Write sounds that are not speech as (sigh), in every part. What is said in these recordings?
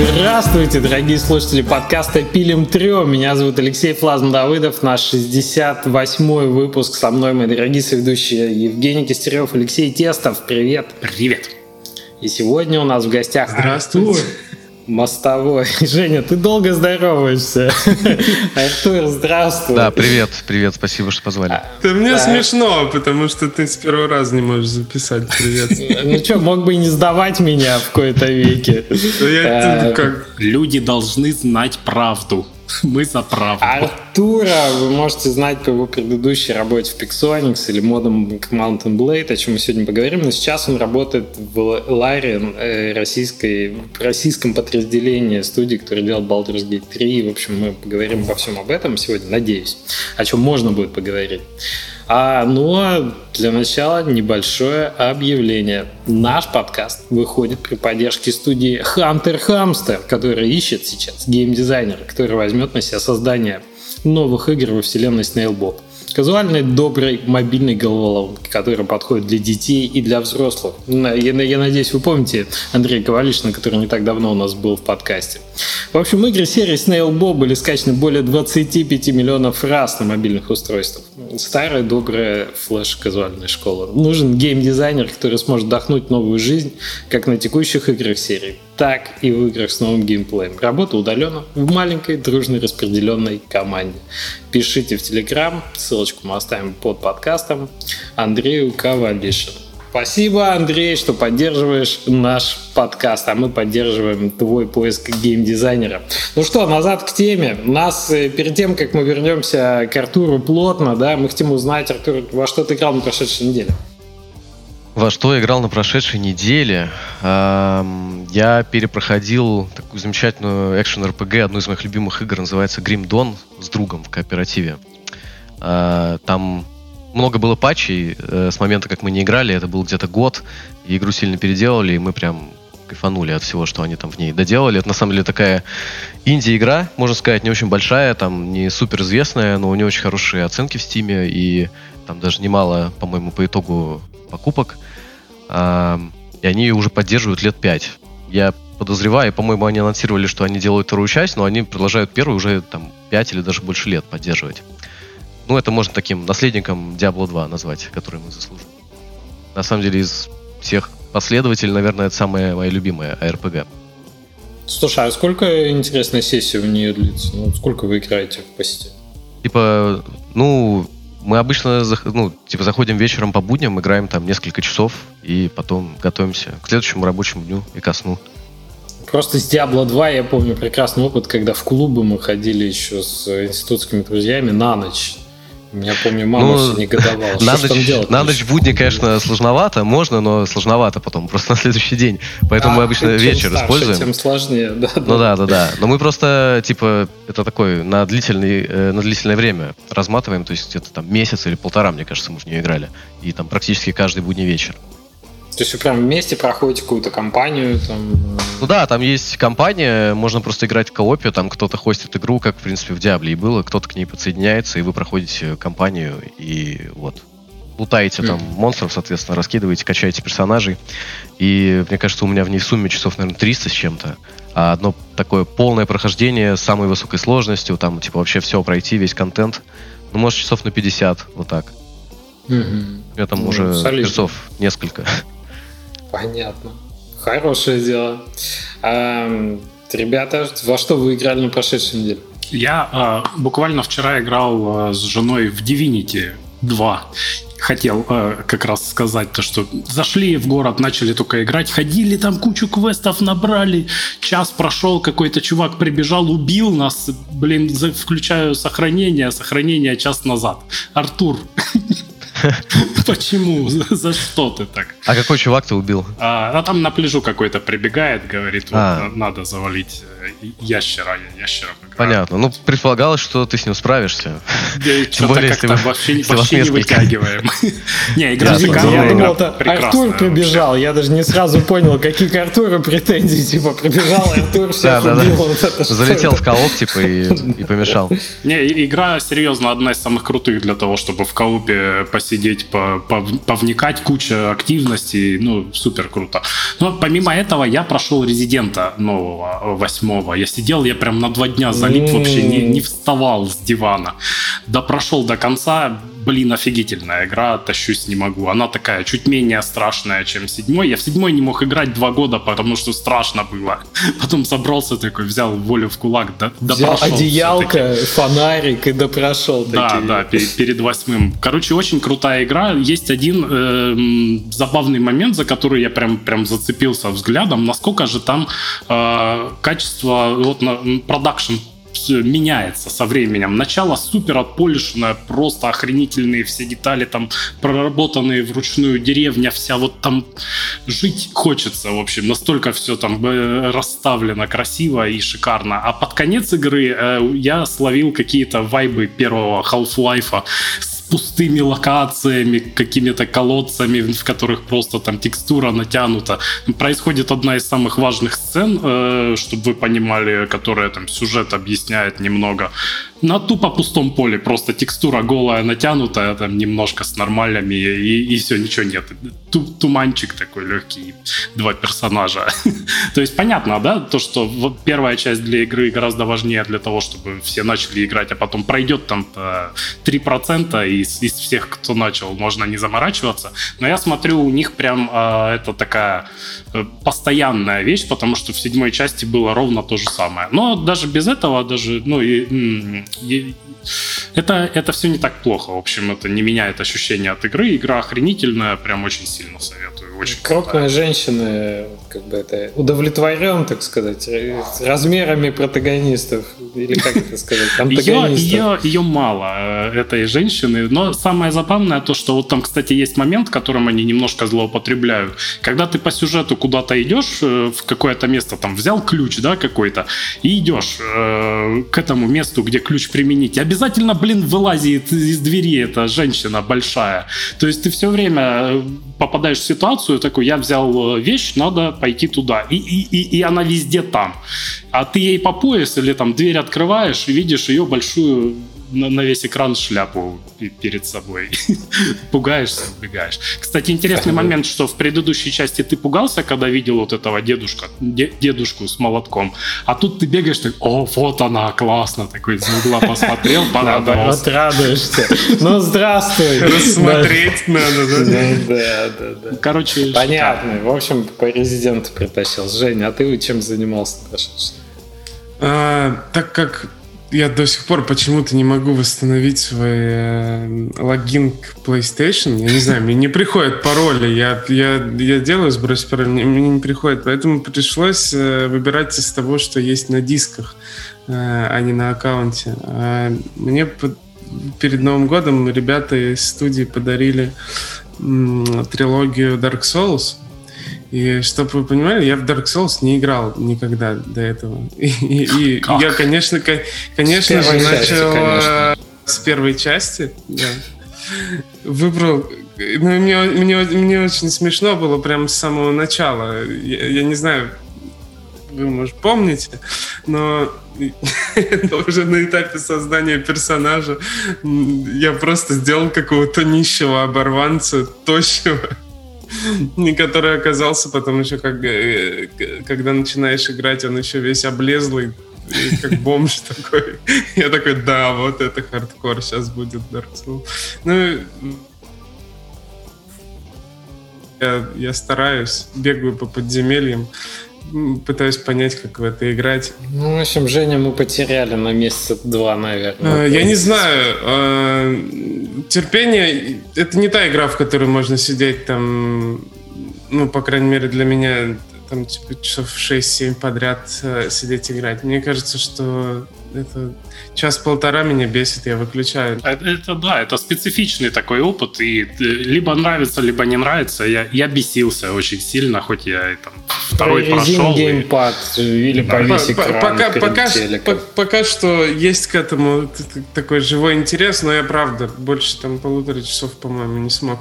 Здравствуйте, дорогие слушатели подкаста «Пилим трё». Меня зовут Алексей Флазм Давыдов. Наш 68-й выпуск. Со мной мои дорогие соведущие Евгений Кистерев, Алексей Тестов. Привет. Привет. И сегодня у нас в гостях Здравствуйте. Артур Мостовой. (laughs) Женя, ты долго здороваешься. (laughs) Артур, здравствуй. Да, привет, привет, спасибо, что позвали. Да мне смешно, потому что ты с первого раза не можешь записать привет. (laughs) Ну что, мог бы и не сдавать меня в кои-то веке. Да как... Люди должны знать правду. (laughs) Мы за правду. Артура вы можете знать по его предыдущей работе в Pixonix или модом Mountain Blade, о чем мы сегодня поговорим, но сейчас он работает в Ларе, э, российской, в российском подразделении студии, которая делает Baldur's Gate 3. В общем, мы поговорим обо всем об этом сегодня, надеюсь, о чем можно будет поговорить. А, ну а для начала небольшое объявление. Наш подкаст выходит при поддержке студии Hunter Hamster, которая ищет сейчас геймдизайнера, который возьмет на себя создание новых игр во вселенной Snailbot. Казуальный, добрый, мобильный головоломки, который подходит для детей и для взрослых. Я, я надеюсь, вы помните Андрея Ковалишина, который не так давно у нас был в подкасте. В общем, игры серии Snailbob были скачаны более 25 миллионов раз на мобильных устройствах. Старая, добрая флеш-казуальная школа. Нужен геймдизайнер, который сможет вдохнуть новую жизнь как на текущих играх серии, так и в играх с новым геймплеем. Работа удаленно в маленькой, дружной, распределенной команде. Пишите в Телеграм, ссылочку мы оставим под подкастом, Андрею Ковалишину. Спасибо, Андрей, что поддерживаешь наш подкаст, а мы поддерживаем твой поиск геймдизайнера. Ну что, назад к теме. Нас э, перед тем, как мы вернемся к Артуру плотно, да, мы хотим узнать, Артур, во что ты играл на прошедшей неделе? Во что я играл на прошедшей неделе? Я перепроходил такую замечательную экшен RPG, одну из моих любимых игр, называется Grim Dawn, с другом в кооперативе. А, Там много было патчей э, с момента, как мы не играли, это был где-то год, и игру сильно переделали, и мы прям кайфанули от всего, что они там в ней доделали. Это на самом деле такая инди-игра, можно сказать, не очень большая, там не супер известная, но у нее очень хорошие оценки в Стиме, и там даже немало, по-моему, по итогу покупок. И они ее уже поддерживают лет пять. Я подозреваю, по-моему, они анонсировали, что они делают вторую часть, но они продолжают первую уже там 5 или даже больше лет поддерживать. Ну, это можно таким наследником Diablo 2 назвать, который мы заслужим. На самом деле, из всех последователей, наверное, это самая моя любимая ARPG. Слушай, а сколько интересная сессия в нее длится? Ну, сколько вы играете по сети? Типа, ну, мы обычно ну, типа, заходим вечером по будням, играем там несколько часов, и потом готовимся к следующему рабочему дню и ко сну. Просто с Diablo 2 я помню прекрасный опыт, когда в клубы мы ходили еще с институтскими друзьями на ночь. Меня, помню, мама Ну, негодовала. На Что ночь, делать? на ночь будни, конечно, сложновато, можно, но сложновато потом, просто (laughs) на следующий день. Поэтому мы А, обычно чем вечер старше, используем. Тем сложнее, (laughs) да. Ну да, да, да. Но мы просто, типа, это такой на, длительный, э, на длительное время разматываем, то есть где-то там месяц или полтора, мне кажется, мы в нее играли. И там практически каждый будний вечер. То есть вы прям вместе проходите какую-то кампанию, там... э, Ну да, там есть компания, можно просто играть в коопе, там кто-то хостит игру, как, в принципе, в Диабле и было, кто-то к ней подсоединяется, и вы проходите кампанию, и вот. Лутаете там Мгм. монстров, соответственно, раскидываете, качаете персонажей. И мне кажется, у меня в ней сумме часов, наверное, 300 с чем-то. А одно такое полное прохождение с самой высокой сложностью, там, типа, вообще все пройти, весь контент. Ну, может, часов на 50, вот так. мгм. У меня там Ну, уже солидно. часов несколько. Понятно. Хорошее дело. А, ребята, во что вы играли на прошедшей неделе? Я а, буквально вчера играл а, с женой в Divinity 2. Хотел а, как раз сказать то, что зашли в город, начали только играть, ходили там кучу квестов набрали, час прошел, какой-то чувак прибежал, убил нас, блин, за- включаю сохранение, сохранение час назад. Артур, (laughs) почему? За- (laughs) За что ты так? А какой чувак ты убил? А, а там на пляжу какой-то прибегает, говорит, вот, А. на- надо завалить ящера, ящера. Понятно. Ну, предполагалось, что ты с ним справишься. Тем более, как-то вообще, вообще не вытягиваем. (laughs) Не, игра. Я думал, Артур прибежал. Я даже не сразу понял, какие к Артуру претензии. Типа, прибежал Артур, всех убил. Залетел в кооп, типа, и помешал. Не, игра, серьезно, одна из самых крутых для того, чтобы в коопе посидеть, повникать, куча активностей. Ну, супер круто. Но помимо этого, я прошел Резидента нового, восьмого. Я сидел, я прям на два дня залип, вообще не, не вставал с дивана. Да прошел до конца, блин, офигительная игра, тащусь не могу. Она такая чуть менее страшная, чем седьмой. Я в седьмой не мог играть два года, потому что страшно было. Потом собрался такой, взял волю в кулак, да, взял одеялко, фонарик и допрошел. Да, такие. да, перед, перед восьмым. Короче, очень крутая игра. Есть один э, забавный момент, за который я прям, прям зацепился взглядом, насколько же там э, качество, вот на продакшн меняется со временем. Начало супер отполишенное, просто охренительные все детали, там проработанные вручную деревня, вся вот там жить хочется, в общем, настолько все там э, расставлено красиво и шикарно. А под конец игры э, я словил какие-то вайбы первого Half-Life пустыми локациями, какими-то колодцами, в которых просто там текстура натянута. Происходит одна из самых важных сцен, э, чтобы вы понимали, которая там сюжет объясняет немного на тупо пустом поле, просто текстура голая, натянутая, там немножко с нормальными, и, и все, ничего нет. Ту, туманчик такой легкий, два персонажа. (laughs) То есть понятно, да, то, что первая часть для игры гораздо важнее для того, чтобы все начали играть, а потом пройдет там 3% из, из всех, кто начал, можно не заморачиваться. Но я смотрю, у них прям э, это такая э, постоянная вещь, потому что в седьмой части было ровно то же самое. Но даже без этого, даже, ну, и, это, это все не так плохо. В общем, это не меняет ощущение от игры. Игра охренительная, прям очень сильно советую. Очень Крупная женщина, как бы это удовлетворен, так сказать, размерами протагонистов. Или как это сказать, (laughs) антагонистов. Ее, ее, ее мало, э, этой женщины. Но самое забавное то, что вот там, кстати, есть момент, которым они немножко злоупотребляют. Когда ты по сюжету куда-то идешь э, в какое-то место, там взял ключ, да, какой-то, и идешь э, к этому месту, где ключ применить, обязательно, блин, вылазит из двери эта женщина большая. То есть ты все время э, попадаешь в ситуацию, такой, я взял э, вещь, надо пойти туда. И, и, и, и она везде там. А ты ей по пояс или там дверь открываешь и видишь ее большую на, на весь экран шляпу перед собой. (laughs) Пугаешься, убегаешь. Кстати, интересный момент, что в предыдущей части ты пугался, когда видел вот этого дедушка, дедушку с молотком, а тут ты бегаешь, так, о, вот она, классно, такой из угла (laughs) посмотрел, порадовался. Вот радуешься. Ну, здравствуй. Рассмотреть надо, да? Да, да, да. Короче, Понятно. В общем, по резиденту притащил. Женя, а ты чем занимался а, так как я до сих пор почему-то не могу восстановить свой э, логин к PlayStation. Я не знаю, мне не приходят пароли. Я, я, я делаю сброс пароль, мне, мне не приходит. Поэтому пришлось э, выбирать из того, что есть на дисках, э, а не на аккаунте. А мне под, перед Новым годом ребята из студии подарили м, трилогию Dark Souls. И чтобы вы понимали, я в Dark Souls не играл никогда до этого. (laughs) И, и, и я, конечно, конечно же, начал конечно. с первой части. Да. Выбрал ну, мне, мне, мне очень смешно было прям с самого начала. Я, я не знаю, вы, может, помните, но (laughs) уже на этапе создания персонажа я просто сделал какого-то нищего оборванца, тощего, (laughs) который оказался потом еще, как, э, когда начинаешь играть, он еще весь облезлый, как (laughs) бомж такой. Я такой, да, вот это хардкор, сейчас будет Dark Souls. Ну, я, я стараюсь, бегаю по подземельям пытаюсь понять, как в это играть. Ну, в общем, Женя мы потеряли на месяца два, наверное. А, я не знаю. А, терпение — это не та игра, в которой можно сидеть там, ну, по крайней мере, для меня там типа часов 6-7 подряд э, сидеть играть. Мне кажется, что это час-полтора меня бесит, я выключаю. Это, это да, это специфичный такой опыт, и э, либо нравится, либо не нравится. Я, я бесился очень сильно, хоть я и там второй прошел. геймпад и... или да. повесь экран пока, пока, по, пока что есть к этому такой живой интерес, но я правда больше там полутора часов, по-моему, не смог.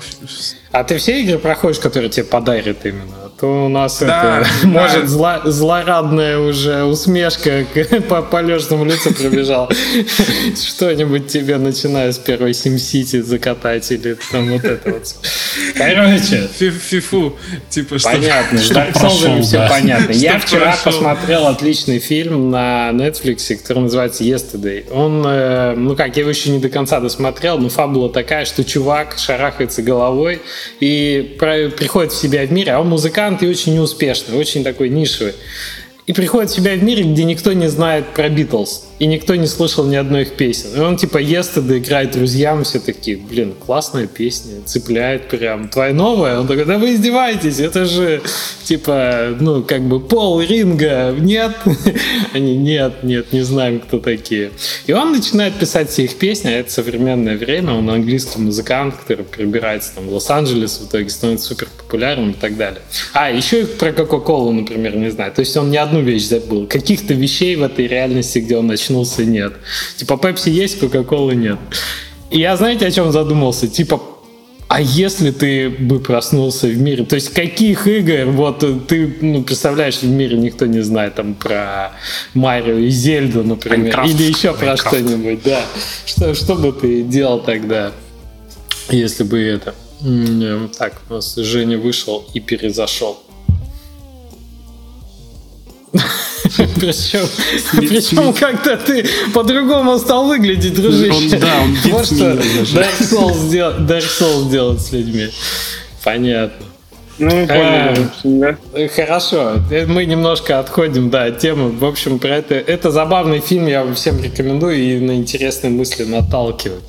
А ты все игры проходишь, которые тебе подарят именно? То у нас да, это да. (laughs) может зло, злорадная уже усмешка (laughs) по полежному лицу пробежала. (laughs) Что-нибудь тебе, начиная с первой SimCity, закатать или там вот это вот. Короче. Фифу. Типа что Понятно. С Dark Souls все понятно. Я вчера посмотрел отличный фильм на Netflix, который называется Yesterday. Он, э, ну как, я его еще не до конца досмотрел, но фабула такая, что чувак шарахается головой и приходит в себя в мире, а он музыкант и очень неуспешный, очень такой нишевый. И приходит в себя в мире, где никто не знает про Битлз, и никто не слышал ни одной их песен. И он типа ест и играет друзьям, все такие, блин, классная песня, цепляет прям. Твоя новая? Он такой, да вы издеваетесь, это же типа, ну, как бы Пол Ринга, нет? (laughs) Они, нет, нет, не знаем, кто такие. И он начинает писать все их песни, а это современное время, он английский музыкант, который прибирается там в Лос-Анджелес, в итоге становится супер популярным и так далее. А, еще и про Кока-Колу, например, не знаю. То есть он не одну вещь забыл. Каких-то вещей в этой реальности, где он очнулся, нет. Типа Пепси есть, Кока-Колы нет. И я, знаете, о чем задумался? Типа, а если ты бы проснулся в мире, то есть каких игр, вот ты, ну, представляешь, в мире никто не знает там про Марио и Зельду, например, Майнкрафт. или еще про что-нибудь, да. Что, что бы ты делал тогда, если бы это... Так, у нас Женя вышел и перезашел. (laughs) Причем, причем как-то ты по-другому стал выглядеть, дружище. Он, да, он (laughs) что Dark Souls, сдел, Dark Souls делать с людьми. Понятно. Ну, понял, а, да. Хорошо, мы немножко отходим, да, от темы. В общем, про это, это забавный фильм, я вам всем рекомендую и на интересные мысли наталкивает.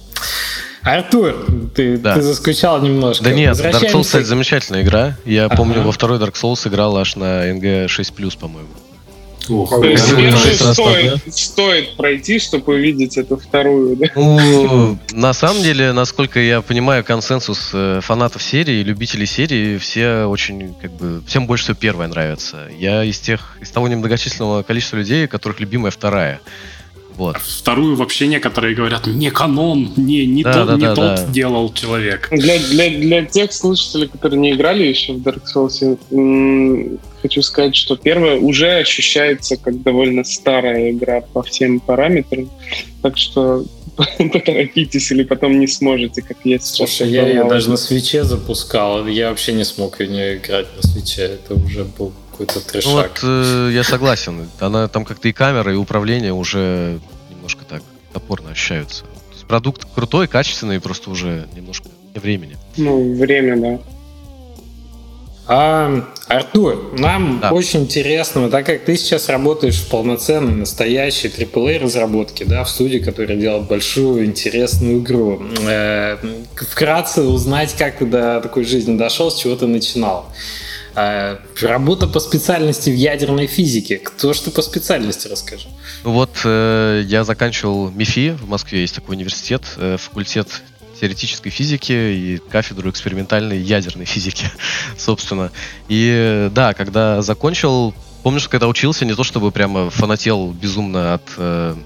Артур, ты, да. ты заскучал немножко. Да нет, Dark Souls, кстати, замечательная игра. Я ага. помню, во второй Dark Souls играл аж на NG 6+, по-моему. Ох, То есть первую стоит, да? стоит пройти, чтобы увидеть эту вторую, да? Ну, на самом деле, насколько я понимаю, консенсус э, фанатов серии, любителей серии, все очень, как бы, всем больше всего первая нравится. Я из тех, из того немногочисленного количества людей, которых любимая вторая. Вот. А вторую вообще некоторые говорят, не канон, не, не, да, тот, да, не да, тот да. делал человек. Для, для, для тех слушателей, которые не играли еще в Dark Souls, хочу сказать, что первая уже ощущается как довольно старая игра по всем параметрам. Так что (laughs) поторопитесь или потом не сможете, как я сейчас. Слушай, я ее даже на свече запускал, я вообще не смог ее не играть на свече, это уже был какой-то трешак. Ну вот, э, я согласен. Она там как-то и камера, и управление уже немножко так топорно ощущаются. То есть продукт крутой, качественный, просто уже немножко времени. Ну, время, да. А, Артур, нам да. очень интересно, так как ты сейчас работаешь в полноценной, настоящей AAA разработке, да, в студии, которая делает большую, интересную игру. Э, вкратце узнать, как ты до такой жизни дошел, с чего ты начинал. А, работа по специальности в ядерной физике. Кто что по специальности, расскажи. Ну вот, э, я заканчивал МИФИ, в Москве есть такой университет, э, факультет теоретической физики и кафедру экспериментальной ядерной физики, (laughs) собственно. И да, когда закончил, помню, что когда учился, не то чтобы прямо фанател безумно от, э,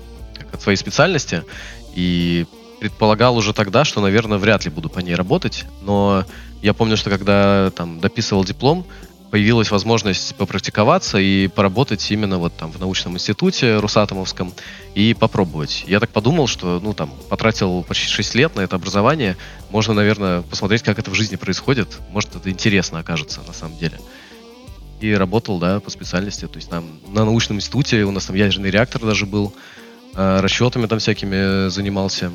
от своей специальности, и предполагал уже тогда, что, наверное, вряд ли буду по ней работать, но я помню, что когда там дописывал диплом, появилась возможность попрактиковаться и поработать именно вот там в научном институте Русатомовском и попробовать. Я так подумал, что, ну, там, потратил почти 6 лет на это образование, можно, наверное, посмотреть, как это в жизни происходит, может, это интересно окажется на самом деле. И работал, да, по специальности, то есть там на научном институте у нас там ядерный реактор даже был, э, расчетами там всякими занимался,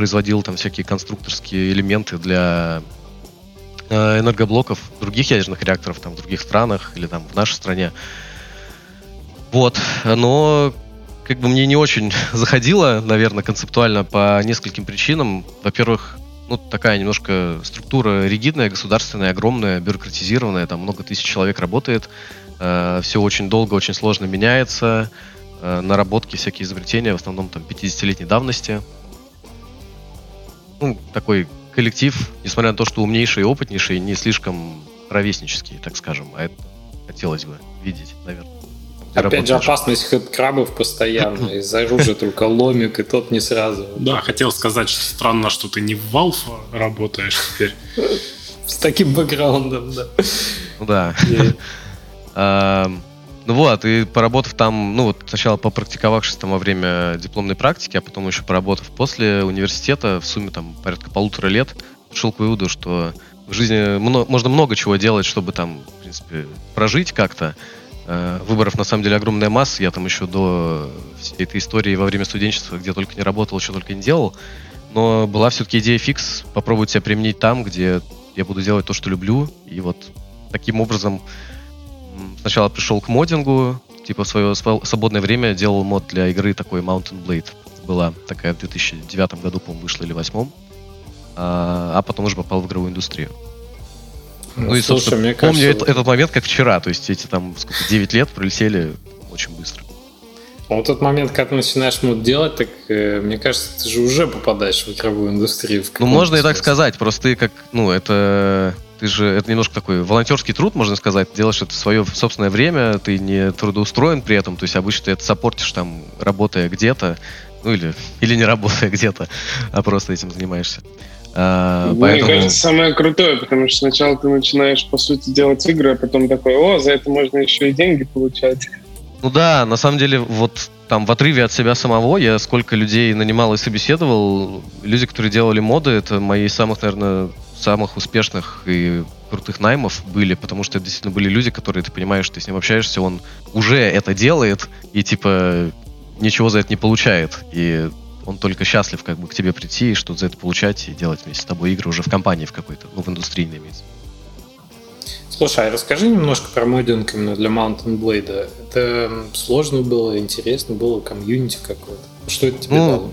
производил там всякие конструкторские элементы для Э, энергоблоков других ядерных реакторов там в других странах или там в нашей стране. Вот, но как бы мне не очень (laughs) заходило, наверное, концептуально по нескольким причинам. Во-первых, ну, такая немножко структура ригидная, государственная, огромная, бюрократизированная, там много тысяч человек работает, э, все очень долго, очень сложно меняется, э, наработки, всякие изобретения, в основном там 50-летней давности. Ну, такой коллектив, несмотря на то, что умнейший и опытнейший, не слишком ровеснический, так скажем. А это хотелось бы видеть, наверное. Опять же, опасность хэдкрабов постоянно. (laughs) Из-за оружия только ломик, и тот не сразу. Да, хотел сказать, что странно, что ты не в Valve работаешь теперь. С таким бэкграундом, да. Ну да. (laughs) Ну вот, и поработав там, ну вот сначала попрактиковавшись там во время дипломной практики, а потом еще поработав после университета, в сумме там порядка полутора лет, пришел к выводу, что в жизни можно много чего делать, чтобы там, в принципе, прожить как-то. Э, выборов на самом деле огромная масса. Я там еще до всей этой истории во время студенчества, где только не работал, еще только не делал. Но была все-таки идея фикс, попробовать себя применить там, где я буду делать то, что люблю. И вот таким образом сначала пришел к модингу, типа в свое свободное время делал мод для игры такой Mountain Blade. Была такая в 2009 году, по-моему, вышла или в 2008. А, а потом уже попал в игровую индустрию. Ну, ну и, слушай, мне кажется... помню этот, этот момент как вчера, то есть эти там сколько, 9 лет пролетели очень быстро. А вот тот момент, ты начинаешь мод делать, так э, мне кажется, ты же уже попадаешь в игровую индустрию. В ну, можно и так сказать, просто ты как, ну, это ты же, это немножко такой волонтерский труд, можно сказать, делаешь это в свое собственное время, ты не трудоустроен при этом, то есть обычно ты это саппортишь там, работая где-то, ну или, (laughs) или не работая где-то, а просто этим занимаешься. А, Мне поэтому... кажется, самое крутое, потому что сначала ты начинаешь, по сути, делать игры, а потом такой, о, за это можно еще и деньги получать. Ну да, на самом деле, вот там в отрыве от себя самого, я сколько людей нанимал и собеседовал, люди, которые делали моды, это мои самых, наверное, самых успешных и крутых наймов были, потому что это действительно были люди, которые, ты понимаешь, ты с ним общаешься, он уже это делает, и типа ничего за это не получает. И он только счастлив как бы к тебе прийти и что-то за это получать и делать вместе с тобой игры уже в компании в какой-то, ну, в индустрии имеется. Слушай, а расскажи немножко про моддинг именно для Mountain Blade. Это сложно было, интересно было, комьюнити какое-то? Что это тебе ну, дало?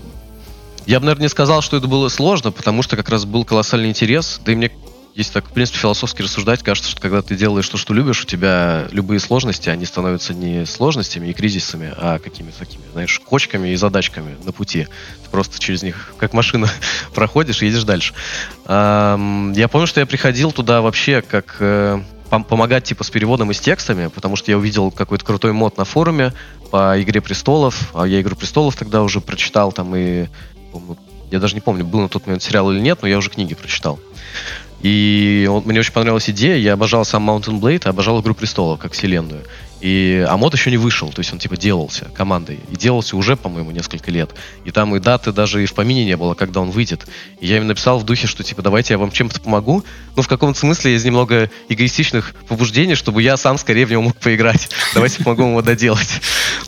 Я бы, наверное, не сказал, что это было сложно, потому что как раз был колоссальный интерес. Да и мне, если так, в принципе, философски рассуждать, кажется, что когда ты делаешь то, что любишь, у тебя любые сложности, они становятся не сложностями и кризисами, а какими-то такими, знаешь, кочками и задачками на пути. Ты просто через них, как машина, (laughs) проходишь и едешь дальше. Я помню, что я приходил туда вообще как э, помогать типа с переводом и с текстами, потому что я увидел какой-то крутой мод на форуме по Игре престолов, а я Игру престолов тогда уже прочитал там и я даже не помню, был на тот момент сериал или нет, но я уже книги прочитал. И он, мне очень понравилась идея, я обожал сам Mountain Blade, обожал Игру Престолов как вселенную. И, а мод еще не вышел, то есть он типа делался командой. И делался уже, по-моему, несколько лет. И там и даты даже и в помине не было, когда он выйдет. И я им написал в духе, что типа давайте я вам чем-то помогу. Ну, в каком-то смысле из немного эгоистичных побуждений, чтобы я сам скорее в него мог поиграть. (laughs) Давайте помогу ему доделать.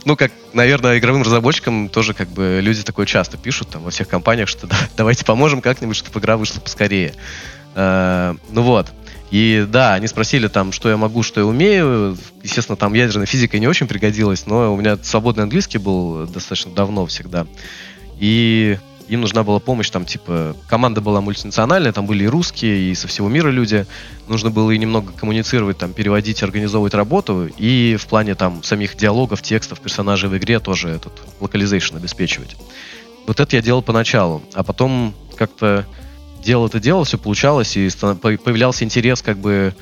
Ну, как, наверное, игровым разработчикам тоже как бы люди такое часто пишут там во всех компаниях, что да, давайте поможем как-нибудь, чтобы игра вышла поскорее. Э, ну вот. И да, они спросили там, что я могу, что я умею. Естественно, там ядерная физика не очень пригодилась, но у меня свободный английский был достаточно давно всегда. И им нужна была помощь, там, типа, команда была мультинациональная, там были и русские, и со всего мира люди. Нужно было и немного коммуницировать, там, переводить, организовывать работу, и в плане, там, самих диалогов, текстов, персонажей в игре тоже этот localization обеспечивать. Вот это я делал поначалу, а потом как-то делал это делал, все получалось, и появлялся интерес как бы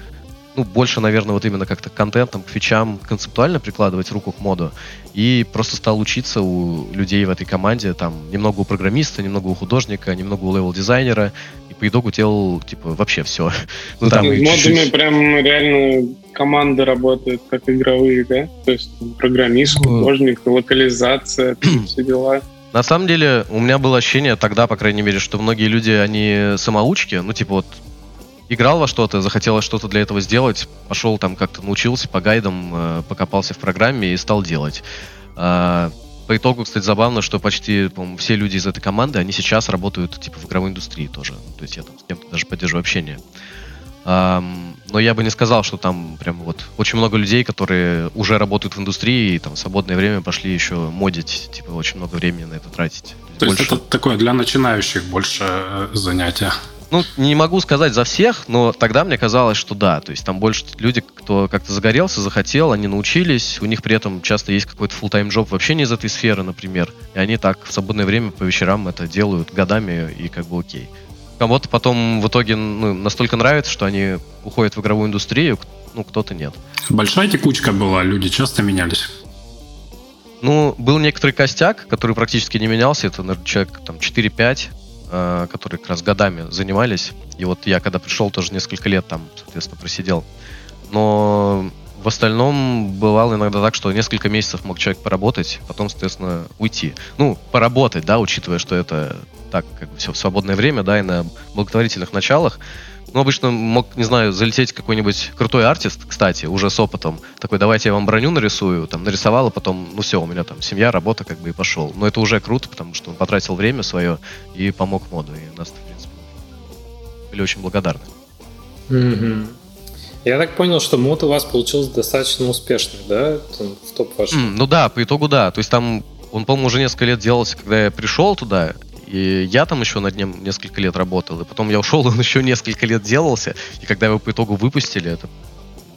ну, больше, наверное, вот именно как-то к контентам, к фичам концептуально прикладывать руку к моду. И просто стал учиться у людей в этой команде, там, немного у программиста, немного у художника, немного у левел-дизайнера, и по итогу делал, типа, вообще все. (laughs) Ну, там, модами чуть-чуть... прям реально команды работают как игровые, да? То есть программист, художник, локализация, все дела. На самом деле, у меня было ощущение тогда, по крайней мере, что многие люди, они самоучки, ну, типа вот, играл во что-то, захотелось что-то для этого сделать, пошел там как-то научился по гайдам, э, покопался в программе и стал делать. Э, по итогу, кстати, забавно, что почти, по все люди из этой команды, они сейчас работают, типа, в игровой индустрии тоже. То есть я там с кем-то даже поддерживаю общение. Но я бы не сказал, что там прям вот очень много людей, которые уже работают в индустрии и там в свободное время пошли еще модить, типа очень много времени на это тратить. То есть, То есть это такое для начинающих больше э, занятие? Ну, не могу сказать за всех, но тогда мне казалось, что да. То есть там больше люди, кто как-то загорелся, захотел, они научились, у них при этом часто есть какой-то full-time job вообще не из этой сферы, например. И они так в свободное время по вечерам это делают годами и как бы окей. Кому-то потом в итоге ну, настолько нравится, что они уходят в игровую индустрию, ну, кто-то нет. Большая текучка была, люди часто менялись. Ну, был некоторый костяк, который практически не менялся. Это, наверное, человек там 4-5, Э, которые как раз годами занимались. И вот я когда пришел, тоже несколько лет там, соответственно, просидел. Но в остальном бывало иногда так, что несколько месяцев мог человек поработать, потом, соответственно, уйти. Ну, поработать, да, учитывая, что это так, как бы все в свободное время, да, и на благотворительных началах. Ну, обычно мог, не знаю, залететь какой-нибудь крутой артист, кстати, уже с опытом. Такой, давайте я вам броню нарисую, там, нарисовал, а потом, ну все, у меня там семья, работа, как бы и пошел. Но это уже круто, потому что он потратил время свое и помог моду. И нас, в принципе, были очень благодарны. Mm-hmm. Я так понял, что мод у вас получился достаточно успешный, да? В топ ваш. Mm, ну да, по итогу да. То есть там он, по-моему, уже несколько лет делался, когда я пришел туда, и я там еще над ним несколько лет работал, и потом я ушел, (laughs) он еще несколько лет делался, и когда его по итогу выпустили, это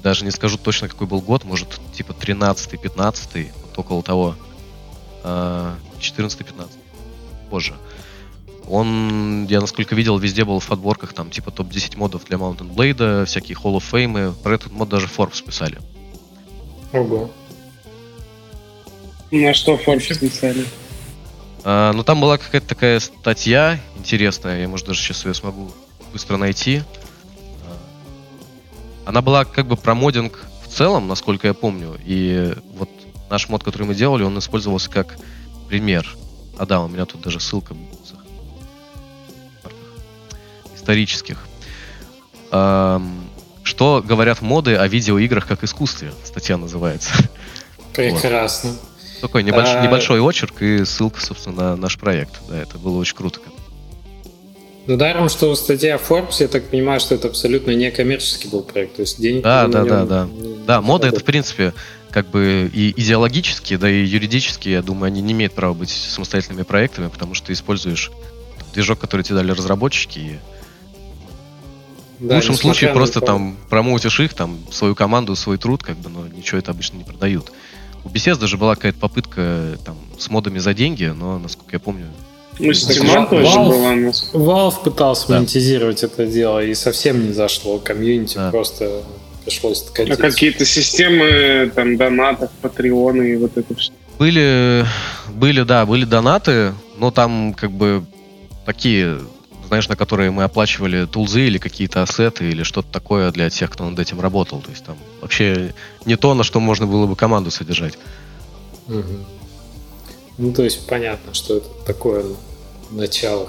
даже не скажу точно, какой был год, может, типа 13-й, 15-й, вот около того, 14-15, а, позже. Он, я насколько видел, везде был в подборках, там, типа топ-10 модов для Mountain Blade, всякие Hall of Fame, про этот мод даже Forbes писали. Ого. На что Forbes писали? А, ну, там была какая-то такая статья интересная, я, может, даже сейчас ее смогу быстро найти. А, она была как бы про модинг в целом, насколько я помню, и вот наш мод, который мы делали, он использовался как пример. А да, у меня тут даже ссылка исторических. Что говорят моды о видеоиграх как искусстве? Статья называется. Прекрасно. Вот. Такой небольш... а... небольшой очерк и ссылка, собственно, на наш проект. Да, это было очень круто. Ну, даром, что статья Forbes, я так понимаю, что это абсолютно не коммерческий был проект, то есть денег Да, да, да, да. Да, мода это, в принципе, как бы и идеологически, да и юридически, я думаю, они не имеют права быть самостоятельными проектами, потому что ты используешь движок, который тебе дали разработчики, и да, в лучшем случае просто там промоутишь их, там, свою команду, свой труд, как бы, но ничего это обычно не продают. У Bethesda даже была какая-то попытка там с модами за деньги, но, насколько я помню... Ну, Steam тоже Valve, Valve пытался да. монетизировать это дело, и совсем не зашло. Комьюнити да. просто пришлось откатиться. А какие-то системы, там, донатов, патреоны и вот это все? Были, были, да, были донаты, но там как бы такие знаешь, на которые мы оплачивали тулзы или какие-то ассеты или что-то такое для тех, кто над этим работал. То есть там вообще не то, на что можно было бы команду содержать. Угу. Ну, то есть понятно, что это такое начало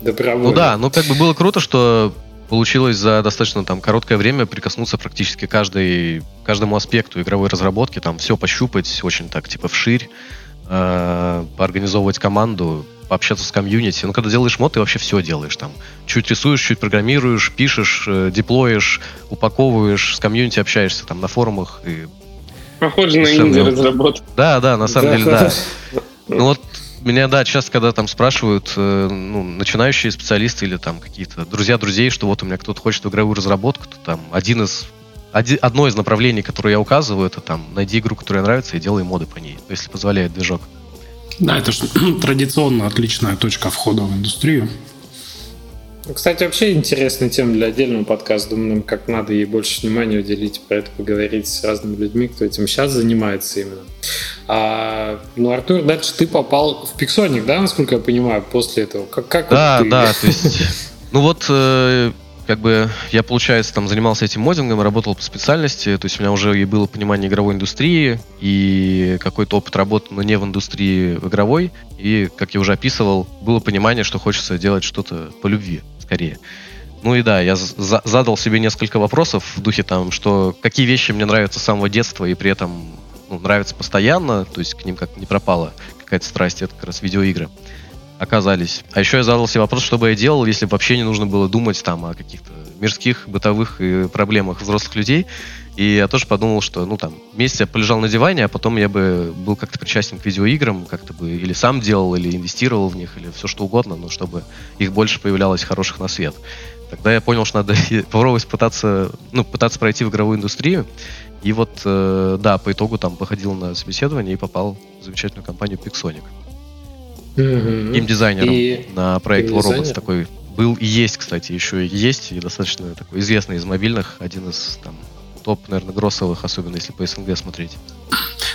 добровольно. Ну да, ну как бы было круто, что получилось за достаточно там короткое время прикоснуться практически каждой, каждому аспекту игровой разработки, там все пощупать очень так типа вширь, э, поорганизовывать команду, пообщаться с комьюнити. Ну, когда делаешь мод, ты вообще все делаешь там. Чуть рисуешь, чуть программируешь, пишешь, э, деплоишь, упаковываешь, с комьюнити общаешься там на форумах. И... Похоже на инди-разработку. Да, да, на самом деле, да. (laughs) Ну вот меня, да, часто, когда там спрашивают, э, ну, начинающие специалисты или там какие-то друзья друзей, что вот у меня кто-то хочет в игровую разработку, то там один из один, одно из направлений, которое я указываю, это там найди игру, которая нравится, и делай моды по ней, если позволяет движок. Да, это же (clears throat) традиционно отличная точка входа в индустрию. Кстати, вообще интересная тема для отдельного подкаста. Думаю, нам как надо ей больше внимания уделить, про это поговорить с разными людьми, кто этим сейчас занимается именно. А, ну, Артур, дальше ты попал в Пиксоник, да, насколько я понимаю, после этого? Как, как да, вот ты... да, (laughs) то есть, ну вот э, как бы я, получается, там занимался этим модингом, работал по специальности, то есть у меня уже и было понимание игровой индустрии, и какой-то опыт работы, но не в индустрии в игровой, и, как я уже описывал, было понимание, что хочется делать что-то по любви, скорее. Ну и да, я за задал себе несколько вопросов в духе там, что какие вещи мне нравятся с самого детства и при этом ну, нравятся постоянно, то есть к ним как не пропала какая-то страсть, это как раз видеоигры оказались. А еще я задал себе вопрос, что бы я делал, если вообще не нужно было думать там о каких-то мирских, бытовых и проблемах взрослых людей. И я тоже подумал, что, ну, там, месяц я полежал на диване, а потом я бы был как-то причастен к видеоиграм, как-то бы или сам делал, или инвестировал в них, или все что угодно, но чтобы их больше появлялось хороших на свет. Тогда я понял, что надо (laughs) попробовать пытаться, ну, пытаться пройти в игровую индустрию. И вот, э, да, по итогу там походил на собеседование и попал в замечательную компанию Pixonic. Mm-hmm. Геймдизайнером и... на проект Robots такой был и есть, кстати, еще и есть, и достаточно такой известный из мобильных, один из там топ, наверное, гроссовых, особенно если по СНГ смотреть.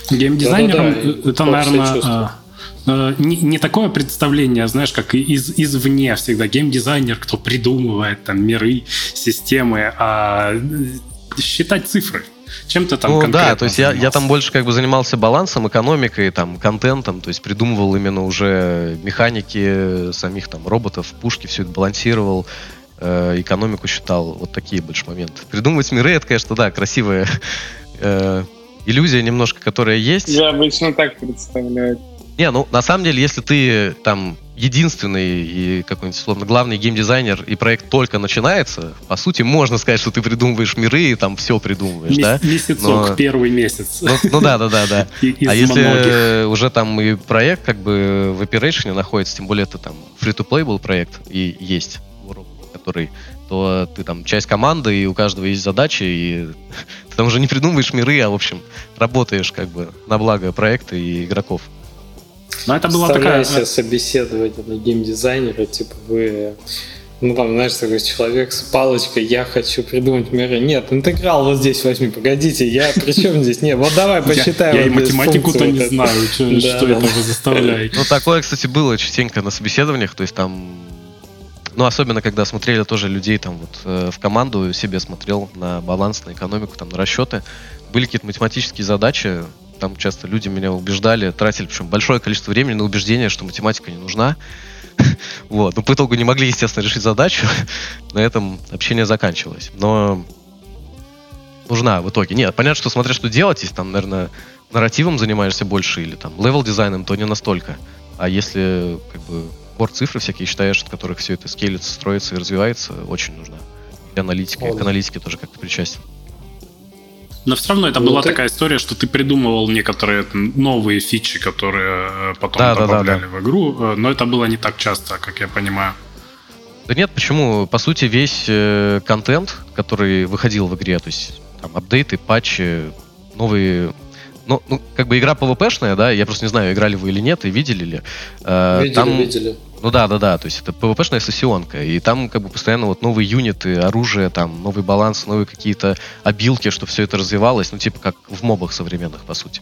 Геймдизайнером да, это, наверное, а, а, не, не такое представление, знаешь, как из, извне всегда геймдизайнер, кто придумывает там миры, системы, а считать цифры. Чем то там Ну да, то есть я, я там больше как бы занимался балансом, экономикой, там, контентом, то есть придумывал именно уже механики самих там роботов, пушки, все это балансировал, э, экономику считал, вот такие больше моменты. Придумывать миры, это, конечно, да, красивая э, иллюзия немножко, которая есть. Я обычно так представляю. Не, ну, на самом деле, если ты там единственный и какой-нибудь, условно, главный геймдизайнер, и проект только начинается, по сути, можно сказать, что ты придумываешь миры и там все придумываешь, М- да? Месяцок, Но... первый месяц. Ну, ну да, да, да, да. (laughs) а если многих. уже там и проект как бы в operation находится, тем более это там free-to-play был проект и есть, который то ты там часть команды, и у каждого есть задачи, и (laughs) ты там уже не придумываешь миры, а, в общем, работаешь как бы на благо проекта и игроков. Но это была такая... себе собеседование геймдизайнера, типа вы ну там, знаешь, такой человек с палочкой, я хочу придумать миры. Нет, интеграл вот здесь возьми, погодите, я (laughs) при чем здесь? Нет, вот давай посчитаем. Я, я и математику-то не вот знаю, что, (laughs) да, что да. это вы заставляете. Ну, такое, кстати, было частенько на собеседованиях, то есть там ну, особенно, когда смотрели тоже людей там вот э, в команду, себе смотрел на баланс, на экономику, там, на расчеты. Были какие-то математические задачи, там часто люди меня убеждали, тратили, причем большое количество времени на убеждение, что математика не нужна. (laughs) Вот. Но по итогу не могли, естественно, решить задачу. (laughs) На этом общение заканчивалось. Но нужна в итоге. Нет, понятно, что смотря что делать, если там, наверное, нарративом занимаешься больше или там левел-дизайном, то не настолько. А если как бы пор цифры всякие считаешь, от которых все это скейлится, строится и развивается, очень нужна. И аналитика, к аналитике тоже как-то причастен. Но все равно это ну, была ты... такая история, что ты придумывал некоторые новые фичи, которые э, потом да, добавляли да, да, да. в игру, э, но это было не так часто, как я понимаю. Да нет, почему? По сути, весь э, контент, который выходил в игре, то есть там апдейты, патчи, новые ну, ну, как бы игра PvP-шная, да, я просто не знаю, играли вы или нет, и видели ли. Э, видели, там, видели. Ну да, да, да, то есть это PvP-шная сессионка, и там как бы постоянно вот новые юниты, оружие, там, новый баланс, новые какие-то обилки, что все это развивалось, ну типа как в мобах современных, по сути.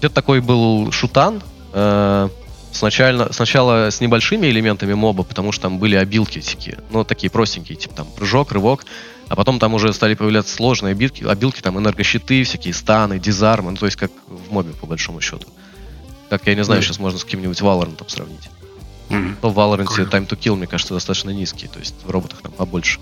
Это такой был шутан, э, сначала, сначала с небольшими элементами моба, потому что там были обилки такие, ну такие простенькие, типа там прыжок, рывок, а потом там уже стали появляться сложные обилки, обилки там энергощиты, всякие станы, дизармы, ну то есть как в мобе по большому счету. Как я не знаю, сейчас можно с каким-нибудь Valorant сравнить. Mm-hmm. Но в Valorant Time to Kill, мне кажется, достаточно низкий, то есть в роботах там побольше.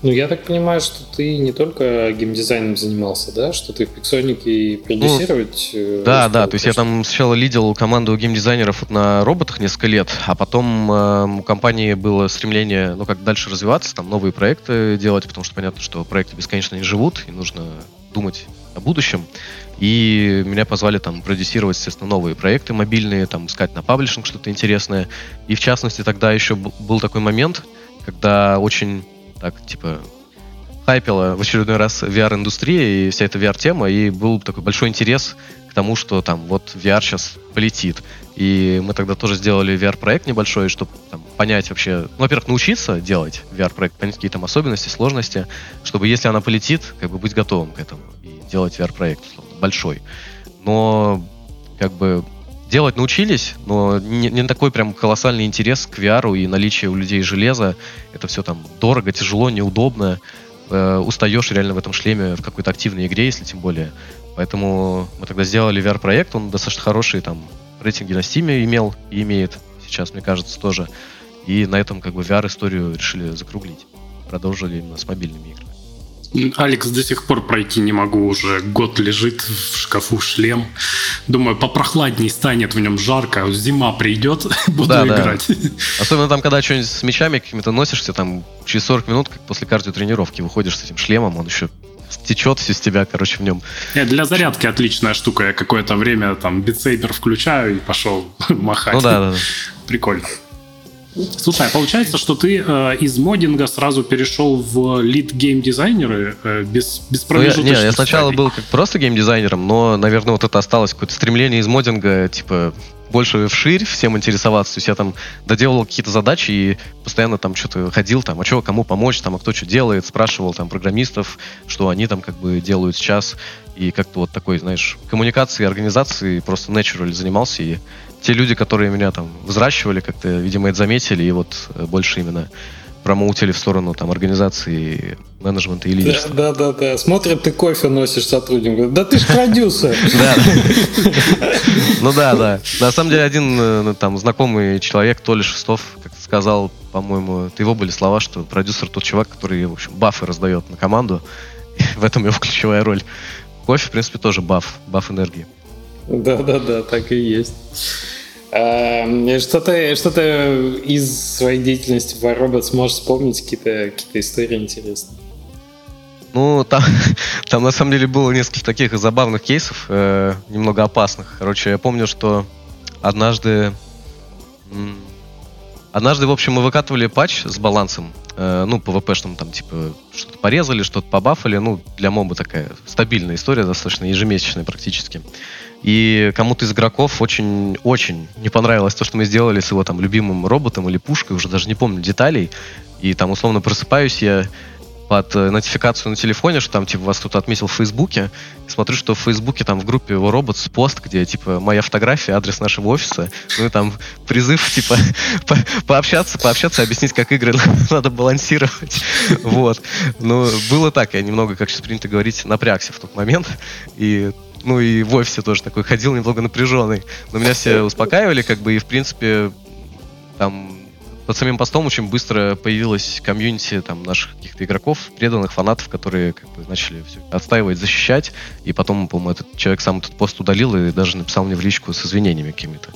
Ну, я так понимаю, что ты не только геймдизайном занимался, да? Что ты в Пиксонике и продюсировать... Ну, да, да, то есть я там сначала лидил команду геймдизайнеров вот на роботах несколько лет, а потом э, у компании было стремление, ну, как дальше развиваться, там новые проекты делать, потому что понятно, что проекты бесконечно не живут, и нужно думать о будущем. И меня позвали там продюсировать, естественно, новые проекты мобильные, там искать на паблишинг что-то интересное. И в частности тогда еще был такой момент, когда очень так, типа, хайпила в очередной раз VR-индустрия и вся эта VR-тема, и был такой большой интерес к тому, что там вот VR сейчас полетит. И мы тогда тоже сделали VR-проект небольшой, чтобы там, понять вообще, ну, во-первых, научиться делать VR-проект, понять какие там особенности, сложности, чтобы если она полетит, как бы быть готовым к этому делать VR-проект большой. Но как бы делать научились, но не, не такой прям колоссальный интерес к VR и наличие у людей железа. Это все там дорого, тяжело, неудобно. Э, устаешь реально в этом шлеме в какой-то активной игре, если тем более. Поэтому мы тогда сделали VR-проект, он достаточно хороший, там, рейтинги на Steam имел и имеет сейчас, мне кажется, тоже. И на этом как бы VR-историю решили закруглить. Продолжили именно с мобильными играми. Алекс до сих пор пройти не могу, уже год лежит в шкафу шлем. Думаю, попрохладней станет, в нем жарко, зима придет, (laughs) буду да, играть. Да. Особенно там, когда что-нибудь с мечами какими-то носишься, там через 40 минут, как после кардиотренировки, выходишь с этим шлемом, он еще течет все с тебя, короче, в нем. Нет, для зарядки отличная штука. Я какое-то время там битсейбер включаю и пошел (laughs) махать. Ну да, да. да. Прикольно. Слушай, а получается, что ты э, из моддинга сразу перешел в лид геймдизайнеры э, без, без промежуточных ну, я, Не, я сначала был как просто геймдизайнером, но, наверное, вот это осталось какое-то стремление из моддинга, типа, больше вширь всем интересоваться. То есть я там доделал какие-то задачи и постоянно там что-то ходил, там, а что, кому помочь, там, а кто что делает, спрашивал там программистов, что они там как бы делают сейчас. И как-то вот такой, знаешь, коммуникации, организации просто natural занимался. И те люди, которые меня там взращивали, как-то, видимо, это заметили, и вот э, больше именно промоутили в сторону там организации, менеджмента и лидерства. Да, да, да, да. Смотрят, ты кофе носишь сотруднику. Да ты ж продюсер. (laughs) Да. Ну да, да. На самом деле один э, ну, там знакомый человек, Толя Шестов, как сказал, по-моему, это его были слова, что продюсер тот чувак, который, в общем, бафы раздает на команду. (laughs) В этом его ключевая роль. Кофе, в принципе, тоже баф, баф энергии. (laughs) Да-да-да, так и есть. А, что-то что из своей деятельности в iRobot можешь вспомнить какие-то какие истории интересные? Ну, там, (laughs) там на самом деле было несколько таких забавных кейсов, э, немного опасных. Короче, я помню, что однажды... Однажды, в общем, мы выкатывали патч с балансом, э, ну, PvP-шным, там, типа, что-то порезали, что-то побафали, ну, для моба такая стабильная история, достаточно ежемесячная практически. И кому-то из игроков очень-очень не понравилось то, что мы сделали с его там любимым роботом или пушкой, уже даже не помню деталей. И там условно просыпаюсь я под э, нотификацию на телефоне, что там, типа, вас кто-то отметил в Фейсбуке. И смотрю, что в Фейсбуке там в группе его робот с пост, где, типа, моя фотография, адрес нашего офиса. Ну и там призыв, типа, (laughs) по пообщаться, пообщаться, объяснить, как игры (laughs) надо балансировать. (laughs) Вот. Ну, было так. Я немного, как сейчас принято говорить, напрягся в тот момент. И ну и в офисе тоже такой ходил немного напряженный. Но меня все (laughs) успокаивали, как бы, и в принципе там под самим постом очень быстро появилась комьюнити там наших каких-то игроков, преданных фанатов, которые как бы начали все отстаивать, защищать. И потом, по-моему, этот человек сам этот пост удалил и даже написал мне в личку с извинениями какими-то.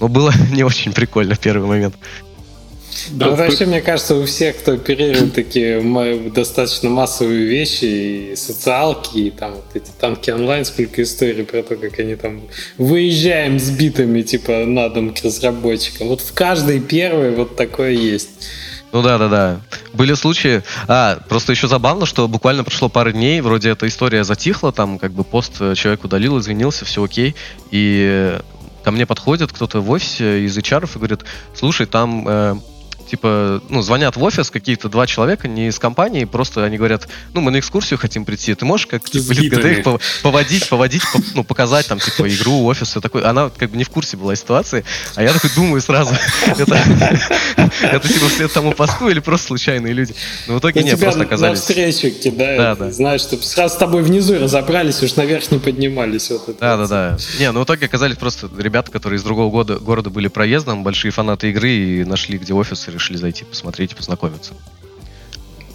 Но было (laughs) не очень прикольно в первый момент. Да, ну, вообще, мне кажется, у всех, кто оперирует такие достаточно массовые вещи, и социалки, и там вот эти танки онлайн, сколько историй про то, как они там выезжаем с битами, типа, на дом к разработчикам. Вот в каждой первой вот такое есть. Ну да, да, да. Были случаи. А, просто еще забавно, что буквально прошло пару дней, вроде эта история затихла, там как бы пост человек удалил, извинился, все окей. И ко мне подходит кто-то в офисе из HR и говорит, слушай, там э, типа, ну, звонят в офис какие-то два человека, не из компании, просто они говорят, ну, мы на экскурсию хотим прийти, ты можешь как типа, их поводить, поводить, ну, показать там, типа, игру, офис, все такое. Она как бы не в курсе была ситуации, а я такой думаю сразу, (laughs) это, это типа вслед тому посту или просто случайные люди. Но в итоге ну, нет, просто оказались. На встречу кидают, да, да. знаешь, чтобы сразу с тобой внизу разобрались, уж наверх не поднимались. Вот это да, да, да. Не, ну в итоге оказались просто ребята, которые из другого года, города были проездом, большие фанаты игры и нашли, где офис, и решили зайти посмотреть и познакомиться.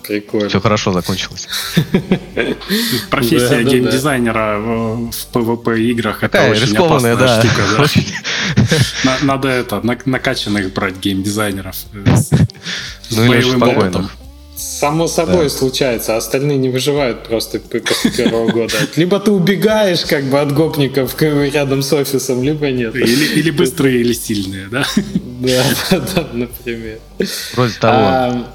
Прикольно. Все хорошо закончилось. (laughs) Профессия геймдизайнера в PvP играх это очень опасная штука. (laughs) Надо это, накачанных брать геймдизайнеров. Ну или спокойно. Само собой да. случается, а остальные не выживают просто после первого года. Либо ты убегаешь как бы от гопников рядом с офисом, либо нет. Или, или быстрые, или сильные, да? Да, да, да, например. Вроде того. А,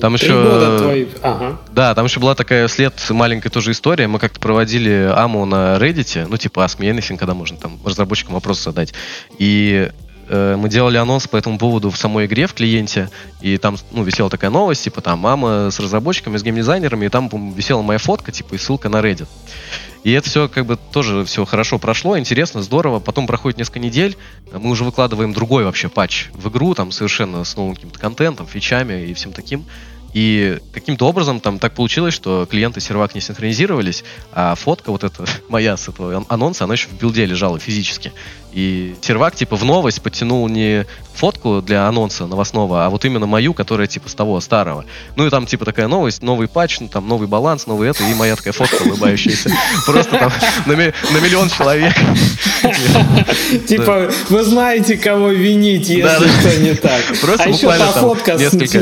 там еще... Твои... Ага. Да, там еще была такая след маленькая тоже история. Мы как-то проводили АМУ на Reddit, ну типа Ask Me Anything, когда можно там разработчикам вопрос задать. И Э, мы делали анонс по этому поводу в самой игре, в клиенте, и там, ну, висела такая новость, типа, там, мама с разработчиками, с геймдизайнерами, и там висела моя фотка, типа, и ссылка на Reddit. И это все, как бы, тоже все хорошо прошло, интересно, здорово. Потом проходит несколько недель, мы уже выкладываем другой вообще патч в игру, там, совершенно с новым каким-то контентом, фичами и всем таким. И каким-то образом там так получилось, что клиенты сервак не синхронизировались, а фотка вот эта (laughs) моя с этого анонса, она еще в билде лежала физически. И сервак, типа, в новость подтянул не фотку для анонса новостного, а вот именно мою, которая, типа, с того старого. Ну и там, типа, такая новость, новый патч, ну, там, новый баланс, новый это, и моя такая фотка улыбающаяся. Просто там на миллион человек. Типа, вы знаете, кого винить, если что не так. Просто а буквально там несколько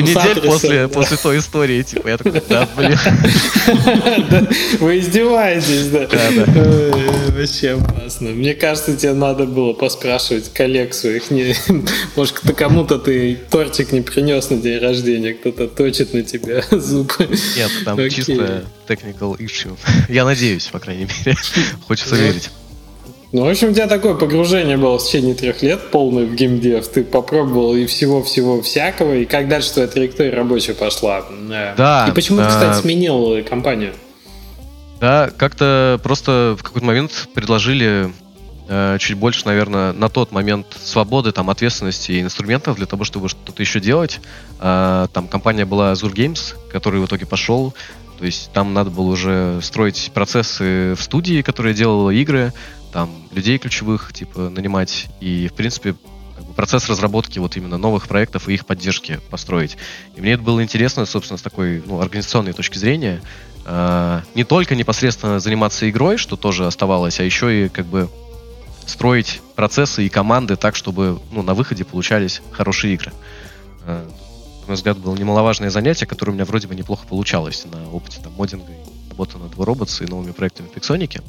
недель после после той истории, типа, я такой, да, блин. (laughs) Вы издеваетесь, да. Вообще опасно. Мне кажется, тебе надо было поспрашивать коллег своих. Не, (laughs) может, кому-то ты тортик не принес на день рождения, кто-то точит на тебя (laughs) зубы. Нет, там Окей. чисто technical issue. (laughs) Я надеюсь, по крайней мере. Хочется верить. Ну, в общем, у тебя такое погружение было в течение трех лет, полное в геймдев. Ты попробовал и всего-всего всякого. И как дальше твоя траектория рабочая пошла? Да. И почему ты, кстати, сменил компанию? Да, как-то просто в какой-то момент предложили э, чуть больше, наверное, на тот момент свободы, там, ответственности и инструментов для того, чтобы что-то еще делать. Э, там компания была Azure Games, который в итоге пошел. То есть там надо было уже строить процессы в студии, которая делала игры, там людей ключевых, типа, нанимать и, в принципе, процесс разработки вот именно новых проектов и их поддержки построить. И мне это было интересно, собственно, с такой ну, организационной точки зрения. Э, не только непосредственно заниматься игрой, что тоже оставалось, а еще и как бы строить процессы и команды так, чтобы ну, на выходе получались хорошие игры. Э, на мой взгляд, было немаловажное занятие, которое у меня вроде бы неплохо получалось на опыте там, моддинга работы над Robots и новыми проектами в Пиксонике.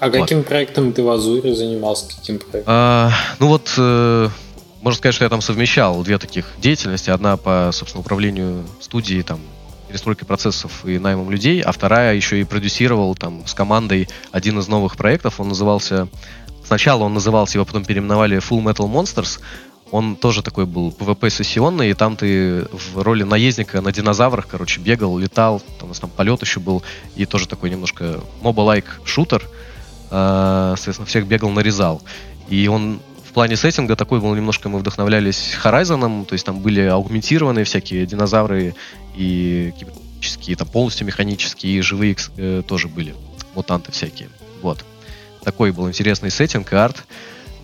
А вот. каким проектом ты в Азуре занимался? Каким проектом? А, ну вот, э, можно сказать, что я там совмещал две таких деятельности. Одна по, собственно, управлению студией, там, перестройкой процессов и наймом людей, а вторая еще и продюсировал там с командой один из новых проектов. Он назывался... Сначала он назывался, его потом переименовали Full Metal Monsters. Он тоже такой был PvP-сессионный, и там ты в роли наездника на динозаврах, короче, бегал, летал, там у нас там полет еще был, и тоже такой немножко моба-лайк шутер. Э, соответственно, всех бегал, нарезал. И он плане сеттинга такой был немножко мы вдохновлялись Horizon, то есть там были аугментированные всякие динозавры и кибернетические, там полностью механические, и живые э, тоже были, мутанты всякие. Вот. Такой был интересный сеттинг арт.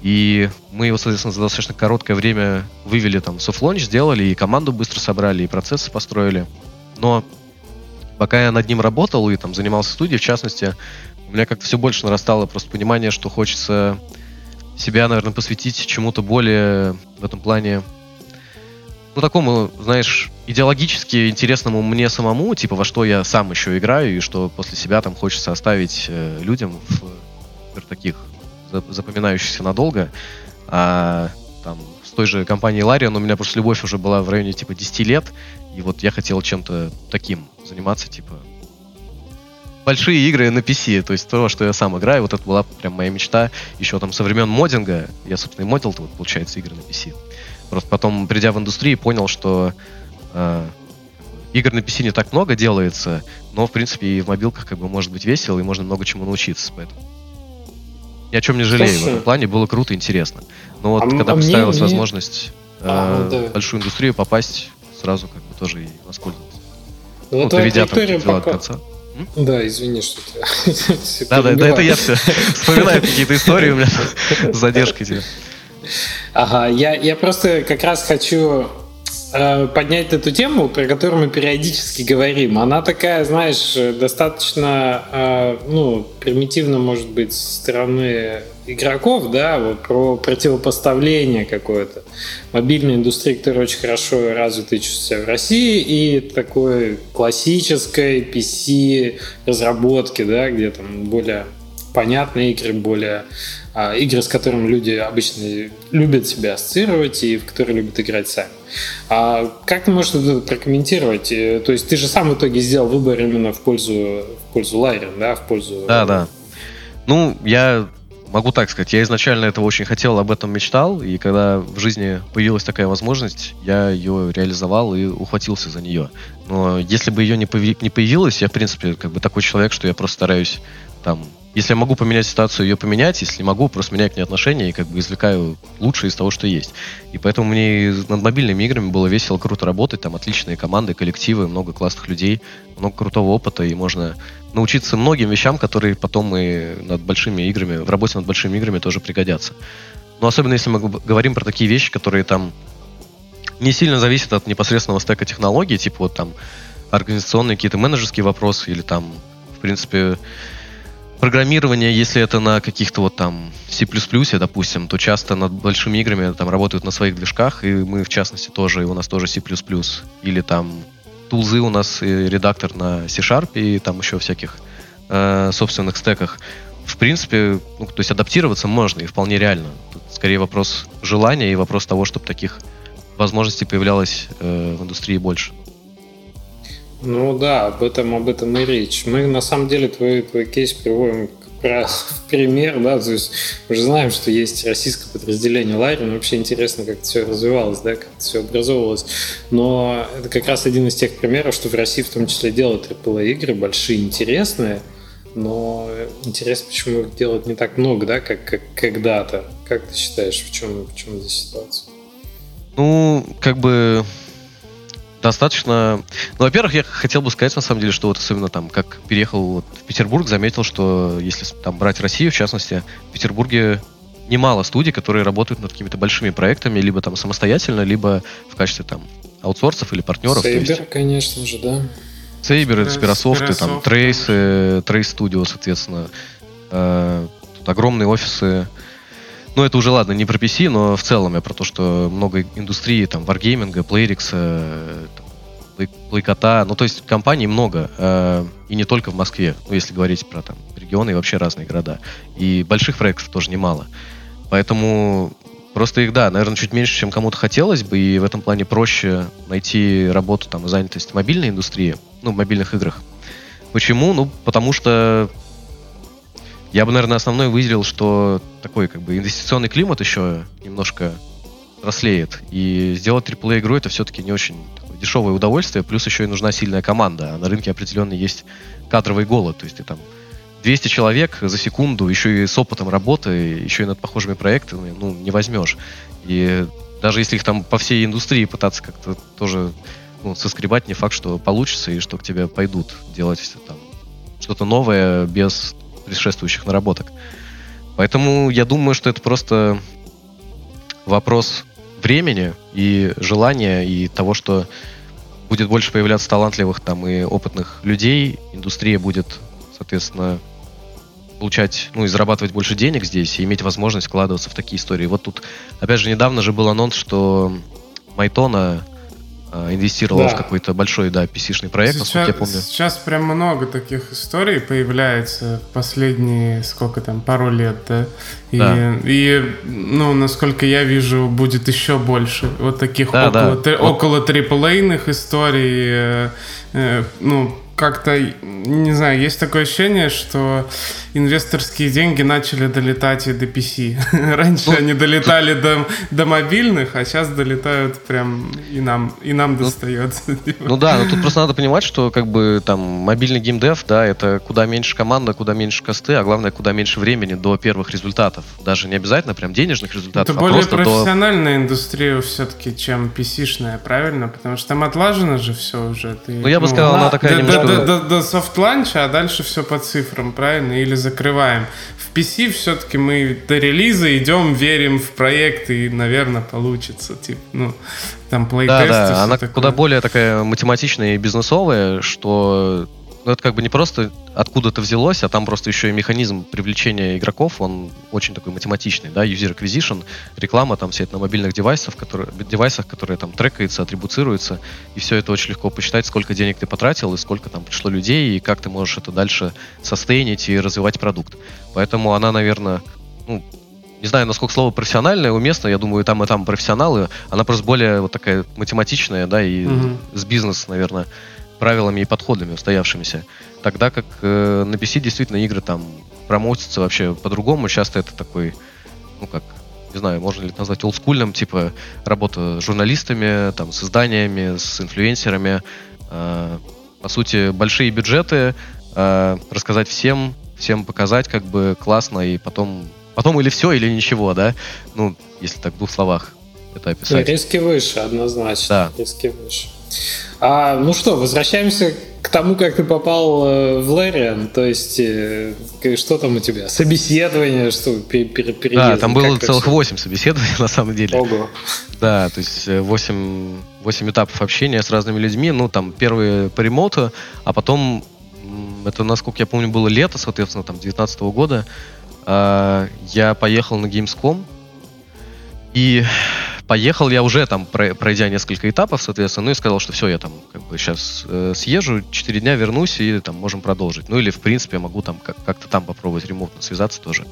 И мы его, соответственно, за достаточно короткое время вывели там soft launch, сделали, и команду быстро собрали, и процессы построили. Но пока я над ним работал и там занимался студией, в частности, у меня как-то все больше нарастало просто понимание, что хочется себя, наверное, посвятить чему-то более в этом плане, ну, такому, знаешь, идеологически интересному мне самому, типа, во что я сам еще играю, и что после себя там хочется оставить э, людям в, в таких запоминающихся надолго. А там с той же компанией Larian у меня просто любовь уже была в районе типа 10 лет, и вот я хотел чем-то таким заниматься, типа, большие игры на PC, то есть то, что я сам играю, вот это была прям моя мечта еще там со времен моддинга. Я, собственно, и модил вот, получается, игры на PC. Просто потом, придя в индустрию, понял, что э, игр на PC не так много делается, но, в принципе, и в мобилках как бы может быть весело, и можно много чему научиться, поэтому ни о чем не жалею. Слушай, в этом плане было круто и интересно. Но вот а когда а представилась мне, возможность э, а, да. в большую индустрию попасть, сразу как бы тоже и воспользовался. Ну, ну доведя там дела пока... до конца. Да, извини, что ты... (laughs) Да, да, да, это я все вспоминаю какие-то истории у меня (laughs) с задержкой тебе. Ага, я, я просто как раз хочу э, поднять эту тему, про которую мы периодически говорим. Она такая, знаешь, достаточно, э, ну, примитивно, может быть, со стороны игроков, да, вот про противопоставление какое-то мобильной индустрии, которая очень хорошо развита и чувствует себя в России, и такой классической PC разработки, да, где там более понятные игры, более а, игры, с которыми люди обычно любят себя ассоциировать и в которые любят играть сами. А как ты можешь это прокомментировать? Э, то есть ты же сам в итоге сделал выбор именно в пользу, в пользу Лайрен, да, в пользу... Да, да. Ну, я могу так сказать, я изначально этого очень хотел, об этом мечтал, и когда в жизни появилась такая возможность, я ее реализовал и ухватился за нее. Но если бы ее не, появи- не появилось, я, в принципе, как бы такой человек, что я просто стараюсь там если я могу поменять ситуацию, ее поменять, если не могу, просто меняю к ней отношения и как бы извлекаю лучшее из того, что есть. И поэтому мне над мобильными играми было весело, круто работать, там отличные команды, коллективы, много классных людей, много крутого опыта, и можно научиться многим вещам, которые потом и над большими играми, в работе над большими играми тоже пригодятся. Но особенно если мы говорим про такие вещи, которые там не сильно зависят от непосредственного стека технологий, типа вот там организационные какие-то менеджерские вопросы или там, в принципе, программирование, если это на каких-то вот там C++, допустим, то часто над большими играми там работают на своих движках, и мы в частности тоже, и у нас тоже C++, или там тулзы у нас и редактор на C-Sharp и там еще всяких э, собственных стеках. В принципе, ну, то есть адаптироваться можно и вполне реально. Тут скорее вопрос желания и вопрос того, чтобы таких возможностей появлялось э, в индустрии больше. Ну да, об этом, об этом и речь. Мы на самом деле твой, твой кейс приводим в пример, да, то есть мы же знаем, что есть российское подразделение Лари, но вообще интересно, как это все развивалось, да, как это все образовывалось. Но это как раз один из тех примеров, что в России в том числе делают AAA игры, большие, интересные, но интересно, почему их делают не так много, да, как, как когда-то. Как ты считаешь, в чем, в чем здесь ситуация? Ну, как бы достаточно... Ну, во-первых, я хотел бы сказать, на самом деле, что вот особенно там, как переехал вот в Петербург, заметил, что если там брать Россию, в частности, в Петербурге немало студий, которые работают над какими-то большими проектами, либо там самостоятельно, либо в качестве там аутсорсов или партнеров. Saber, есть... конечно же, да. Saber, это Sperasoft, там Trace, Trace Studio, соответственно. Э, тут огромные офисы. Ну, это уже, ладно, не про PC, но в целом я про то, что много индустрии, там, Wargaming, Playrix, Playkot, а, ну, то есть компаний много, э, и не только в Москве, ну, если говорить про там регионы и вообще разные города. И больших проектов тоже немало. Поэтому просто их, да, наверное, чуть меньше, чем кому-то хотелось бы, и в этом плане проще найти работу там занятость в мобильной индустрии, ну, в мобильных играх. Почему? Ну, потому что я бы, наверное, основной выделил, что такой как бы инвестиционный климат еще немножко рослеет. И сделать AAA игру это все-таки не очень дешевое удовольствие, плюс еще и нужна сильная команда. А на рынке определенно есть кадровый голод. То есть ты там 200 человек за секунду, еще и с опытом работы, еще и над похожими проектами, ну, не возьмешь. И даже если их там по всей индустрии пытаться как-то тоже ну, соскребать, не факт, что получится, и что к тебе пойдут делать там что-то новое без предшествующих наработок. Поэтому я думаю, что это просто вопрос времени и желания, и того, что будет больше появляться талантливых там и опытных людей, индустрия будет, соответственно, получать, ну и зарабатывать больше денег здесь и иметь возможность вкладываться в такие истории. Вот тут, опять же, недавно же был анонс, что Майтона инвестировала да. в какой-то большой, да, PC-шный проект, сейчас, насколько я помню. Сейчас прям много таких историй появляется последние, сколько там, пару лет, да? И, да. и ну, насколько я вижу, будет еще больше вот таких да, около, да. Три, вот. около триплейных историй, э, э, ну, как-то, не знаю, есть такое ощущение, что инвесторские деньги начали долетать и до PC. (laughs) Раньше ну, они долетали (laughs) до, до мобильных, а сейчас долетают прям и нам, и нам ну, достается. (laughs) Ну да, но тут просто надо понимать, что как бы там мобильный геймдев, да, это куда меньше команда, куда меньше косты, а главное, куда меньше времени до первых результатов. Даже не обязательно прям денежных результатов, Это а более профессиональная до... индустрия все-таки, чем PC-шная, правильно? Потому что там отлажено же все уже. Ты, ну, я бы ну, сказал, она такая да, немножко до, до, до софт-ланча, а дальше все по цифрам, правильно? Или закрываем. В PC все-таки мы до релиза идем, верим в проект, и, наверное, получится. Типа, ну, там плейтесты. Да, да, она такое. куда более такая математичная и бизнесовая, что ну, это как бы не просто откуда-то взялось, а там просто еще и механизм привлечения игроков, он очень такой математичный, да, user acquisition, реклама там вся это на мобильных девайсах, которые, девайсах, которые там трекаются, атрибуцируются, и все это очень легко посчитать, сколько денег ты потратил, и сколько там пришло людей, и как ты можешь это дальше состейнить и развивать продукт. Поэтому она, наверное, ну, не знаю, насколько слово профессиональное уместно, я думаю, там, и там профессионалы, она просто более вот такая математичная, да, и mm-hmm. с бизнес, наверное, правилами и подходами устоявшимися. Тогда как э, на PC действительно игры там промоутятся вообще по-другому. Часто это такой, ну как, не знаю, можно ли это назвать олдскульным, типа работа с журналистами, там, с изданиями, с инфлюенсерами. Э, по сути, большие бюджеты, э, рассказать всем всем показать, как бы классно, и потом, потом или все, или ничего, да? Ну, если так в двух словах это описать. Риски выше, однозначно. Да. Риски выше. А, ну что, возвращаемся к тому, как ты попал э, в Лэриан. То есть, э, что там у тебя? Собеседование, что пер, пер, Да, там было целых восемь собеседований, (laughs) на самом деле. Ого. Да, то есть 8, 8 этапов общения с разными людьми. Ну, там первые по ремоуту, а потом, это, насколько я помню, было лето, соответственно, там, 19 года. А, я поехал на Gamescom, и поехал я уже там, пройдя несколько этапов, соответственно, ну и сказал, что все, я там как бы сейчас э, съезжу, 4 дня вернусь и там можем продолжить. Ну или, в принципе, я могу там как- как-то там попробовать ремонтно связаться тоже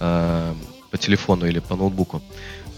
э, по телефону или по ноутбуку.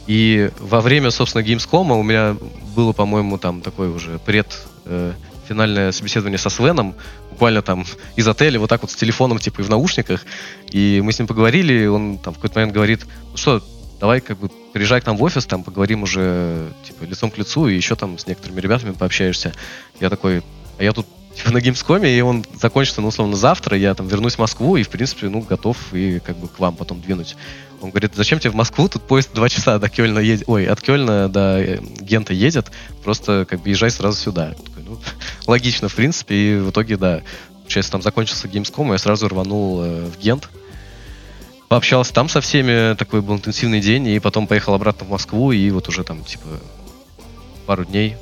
И во время, собственно, Gamescom у меня было, по-моему, там такое уже пред э, финальное собеседование со Свеном, буквально там из отеля, вот так вот с телефоном, типа, и в наушниках. И мы с ним поговорили, и он там в какой-то момент говорит, ну что, давай как бы приезжай к нам в офис, там поговорим уже типа лицом к лицу, и еще там с некоторыми ребятами пообщаешься. Я такой, а я тут (laughs) типа на геймскоме, и он закончится, ну, условно, завтра, я там вернусь в Москву, и, в принципе, ну, готов и как бы к вам потом двинуть. Он говорит, зачем тебе в Москву, тут поезд два (laughs) часа до Кёльна едет, ой, от Кёльна до э, Гента едет, просто как бы езжай сразу сюда. Такой, ну, (laughs) логично, в принципе, и в итоге, да, получается, там закончился Gamescom, я сразу рванул э, в Гент, пообщался там со всеми, такой был интенсивный день, и потом поехал обратно в Москву, и вот уже там, типа, пару дней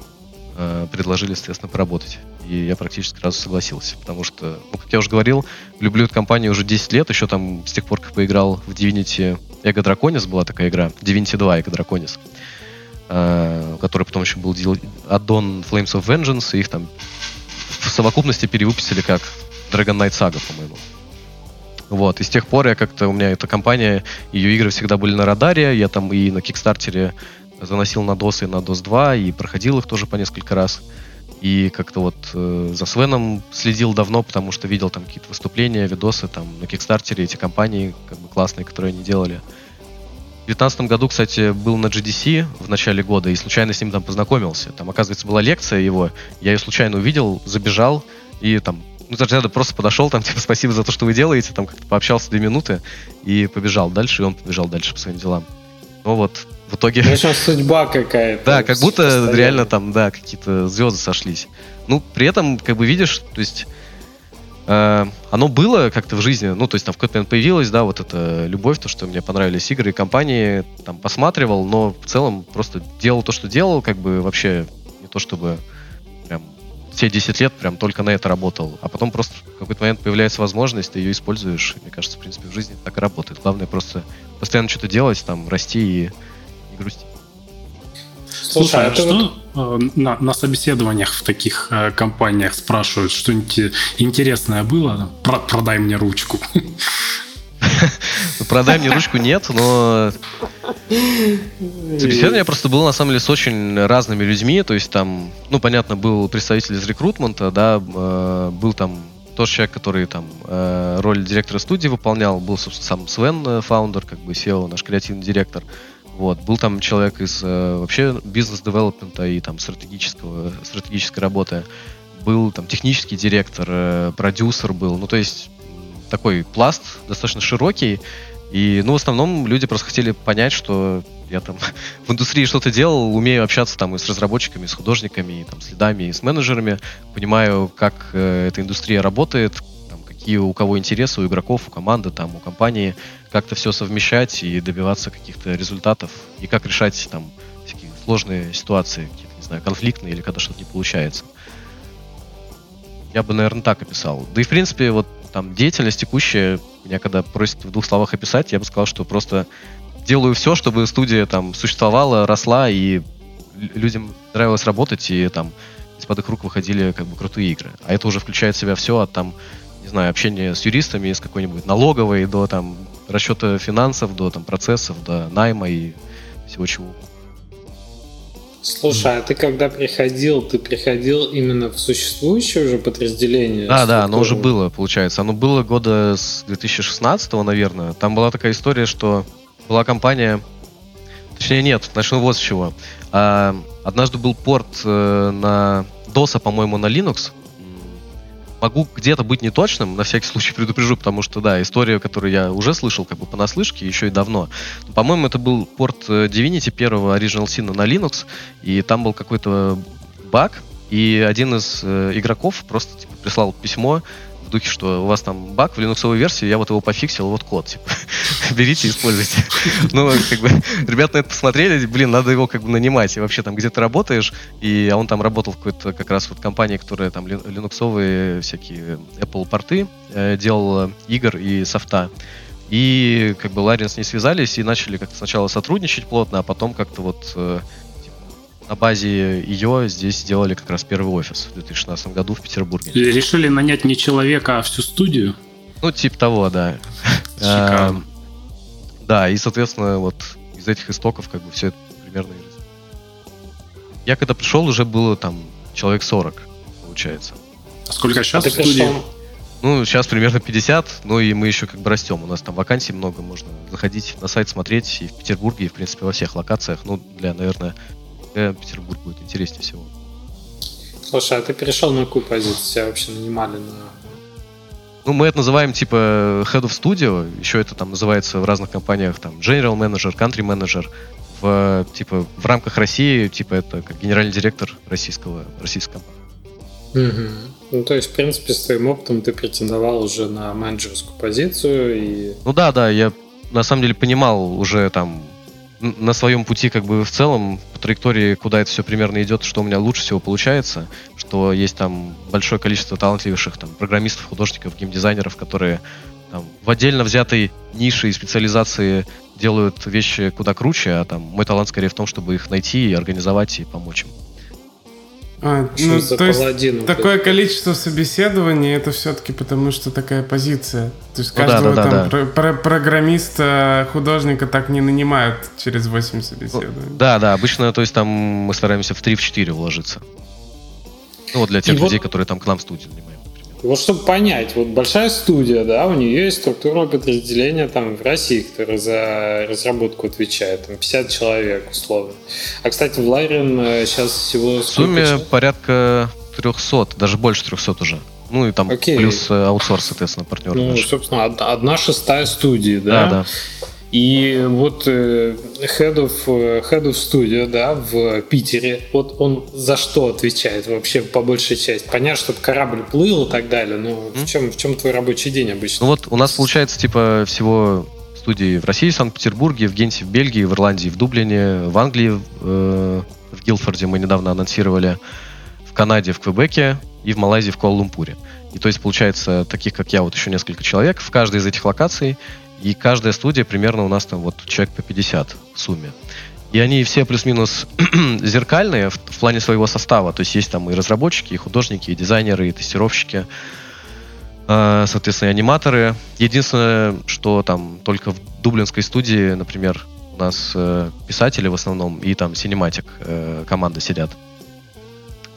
э, предложили, соответственно, поработать. И я практически сразу согласился, потому что, ну, как я уже говорил, люблю эту компанию уже 10 лет, еще там с тех пор, как поиграл в Divinity Эго Драконис, была такая игра, Divinity 2 Эго Драконис, э, который потом еще был аддон Flames of Vengeance, и их там в совокупности перевыпустили как Dragon Knight Saga, по-моему. Вот, и с тех пор я как-то, у меня эта компания, ее игры всегда были на радаре, я там и на Кикстартере заносил на DOS и на DOS 2, и проходил их тоже по несколько раз. И как-то вот э, за Свеном следил давно, потому что видел там какие-то выступления, видосы там на Кикстартере, эти компании как бы классные, которые они делали. В 2019 году, кстати, был на GDC в начале года и случайно с ним там познакомился. Там, оказывается, была лекция его, я ее случайно увидел, забежал и там ну, Зарджада просто подошел, там, (laughs) типа, спасибо за то, что вы делаете, там, как-то пообщался две минуты и побежал дальше, и он побежал дальше по своим делам. Ну вот, в итоге... Ну, сейчас судьба какая-то. Да, как будто постоянно. реально там, да, какие-то звезды сошлись. Ну, при этом, как бы видишь, то есть э, оно было как-то в жизни, ну, то есть там в какой-то момент появилась, да, вот эта любовь, то, что мне понравились игры и компании, там, посматривал, но в целом просто делал то, что делал, как бы вообще не то, чтобы все 10 лет прям только на это работал. А потом просто в какой-то момент появляется возможность, ты ее используешь. И, мне кажется, в принципе, в жизни так и работает. Главное просто постоянно что-то делать, там, расти и не грустить. Слушай, а что вот... Э, на, на собеседованиях в таких э, компаниях спрашивают, что-нибудь интересное было? Про, продай мне ручку. (laughs) Продай мне ручку нет, но собеседование просто было на самом деле с очень разными людьми. То есть там, ну, понятно, был представитель из рекрутмента, да, э, был там тот человек, который там э, роль директора студии выполнял, был, собственно, сам Свен, э, фаундер, как бы SEO, наш креативный директор. Вот, был там человек из вообще бизнес-девелопмента и там стратегического, стратегической работы. Был там технический директор, продюсер был. Ну, то есть такой пласт достаточно широкий. И, ну, в основном люди просто хотели понять, что я там (laughs) в индустрии что-то делал, умею общаться там и с разработчиками, и с художниками, и там с лидами, и с менеджерами, понимаю, как э, эта индустрия работает, там, какие у кого интересы, у игроков, у команды, там, у компании, как это все совмещать и добиваться каких-то результатов, и как решать там всякие сложные ситуации, какие-то, не знаю, конфликтные или когда что-то не получается. Я бы, наверное, так описал. Да и, в принципе, вот там деятельность текущая, меня когда просят в двух словах описать, я бы сказал, что просто делаю все, чтобы студия там существовала, росла, и людям нравилось работать, и там из-под их рук выходили как бы крутые игры. А это уже включает в себя все от там, не знаю, общения с юристами, с какой-нибудь налоговой, до там расчета финансов, до там процессов, до найма и всего чего. Слушай, а ты когда приходил, ты приходил именно в существующее уже подразделение? Да, да, оно уже было, получается. Оно было года с 2016, наверное. Там была такая история, что была компания... Точнее, нет, начну вот с чего. А, однажды был порт э, на DOS, по-моему, на Linux. Могу где-то быть неточным, на всякий случай (laughs) предупрежу, потому что, да, история, которую я уже слышал как бы понаслышке, еще и давно. По-моему, это был порт э, Divinity первого Original Sin на Linux, и там был какой-то баг, и один из э, игроков просто типа, прислал письмо в духе, что у вас там баг в линуксовой версии, я вот его пофиксил, вот код, типа, (laughs) берите, используйте. (laughs) Ну, как бы, ребята на это посмотрели, блин, надо его как бы нанимать. И вообще там, где ты работаешь, и он там работал в какой-то как раз вот компании, которая там линуксовые всякие Apple порты э, делала игр и софта. И как бы Ларин с ней связались и начали как-то сначала сотрудничать плотно, а потом как-то вот э, на базе ее здесь сделали как раз первый офис в 2016 году в Петербурге. Решили нанять не человека, а всю студию? Ну, типа того, да. (laughs) Шикарно. Да, и, соответственно, вот из этих истоков как бы все это примерно и Я когда пришел, уже было там человек 40, получается. А сколько сейчас А в студии? пришел- Ну, сейчас примерно 50, ну и мы еще как бы растем. У нас там вакансий много, можно заходить на сайт, смотреть и в Петербурге, и в принципе во всех локациях. Ну, для, наверное, э, Петербург будет интереснее всего. Слушай, а ты перешел на какую позицию? Тебя вообще нанимали на... Ну, мы это называем типа Head of Studio, еще это там называется в разных компаниях там General Manager, Country Manager. В, типа, в рамках России, типа, это как генеральный директор российского, российской компании. Мгм. Ну, то есть, в принципе, с твоим опытом ты претендовал уже на менеджерскую позицию и... Ну да, да, я на самом деле понимал уже там на своем пути как бы в целом по траектории, куда это все примерно идет, что у меня лучше всего получается, что есть там большое количество талантливейших там программистов, художников, геймдизайнеров, которые там, в отдельно взятой нише и специализации делают вещи куда круче, а там мой талант скорее в том, чтобы их найти и организовать и помочь им. А, Что ну, то есть такое количество собеседований, это все-таки потому, что такая позиция. То есть Ну да, каждого да, там да. про- про- программиста, художника так не нанимают через 8 собеседований. Да, да, обычно, то есть там мы стараемся в 3-4 уложиться. Ну вот для тех И вот- людей, которые там к нам в студию например. Вот чтобы понять, вот большая студия, да, у нее есть структура подразделения там в России, которая за разработку отвечает, там 50 человек условно. А, кстати, в Ларин э, сейчас всего В сумме сколько порядка 300, даже больше 300 уже. Ну и там Окей. плюс э, аутсорс, соответственно, партнеры Ну, наши. собственно, од- одна шестая студии, Да, да? да. И вот э, Head of, э, Head of Studio, да, в Питере, вот он за что отвечает вообще по большей части? Понятно, что корабль плыл и так далее, но в чем, в чем твой рабочий день обычно? Ну вот у нас получается типа всего студии в России, в Санкт-Петербурге, в Генте, в Бельгии, в Ирландии, в Дублине, в Англии, э, в Гилфорде мы недавно анонсировали, в Канаде, в Квебеке и в Малайзии, в Куала-Лумпуре. И то есть получается таких, как я, вот еще несколько человек в каждой из этих локаций, и каждая студия примерно у нас там вот человек по 50 в сумме. И они все плюс-минус (clears throat) зеркальные в, в плане своего состава. То есть есть там и разработчики, и художники, и дизайнеры, и тестировщики. А, соответственно, и аниматоры. Единственное, что там только в дублинской студии, например, у нас э, писатели в основном и там синематик э, команда сидят.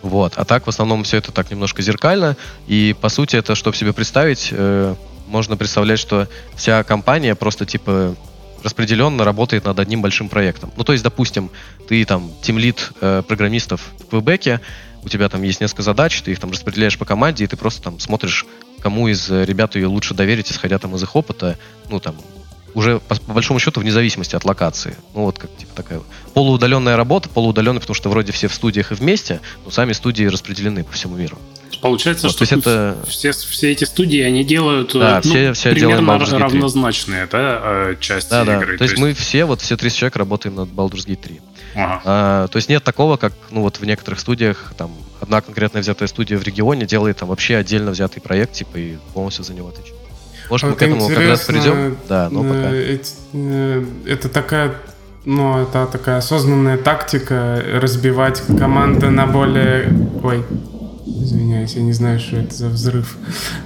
Вот. А так в основном все это так немножко зеркально. И по сути это, чтобы себе представить, э, можно представлять, что вся компания просто типа распределенно работает над одним большим проектом. Ну, то есть, допустим, ты там тимлит э, программистов в Квебеке, у тебя там есть несколько задач, ты их там распределяешь по команде, и ты просто там смотришь, кому из э, ребят ее лучше доверить, исходя там из их опыта, ну, там, уже по, по большому счету вне зависимости от локации. Ну, вот как типа такая полуудаленная работа, полуудаленная, потому что вроде все в студиях и вместе, но сами студии распределены по всему миру. Получается, Вот, что то есть это- все, все эти студии, они делают э, Да, ну, все- все делаем примерно 3. равнозначные да, э, части Да, да. игры. То есть мы все, вот все 30 человек работаем над Baldur's Gate 3. Ага. А, то есть нет такого, как, ну вот в некоторых студиях, там, одна конкретная взятая студия в регионе делает там вообще отдельно взятый проект, типа, и полностью за него отвечает. Может, мы Вот к этому когда-то придем? Да, но э, пока. эти- э, Это такая, ну, это такая осознанная тактика разбивать команды на более... Ой, извиняюсь, я не знаю, что это за взрыв.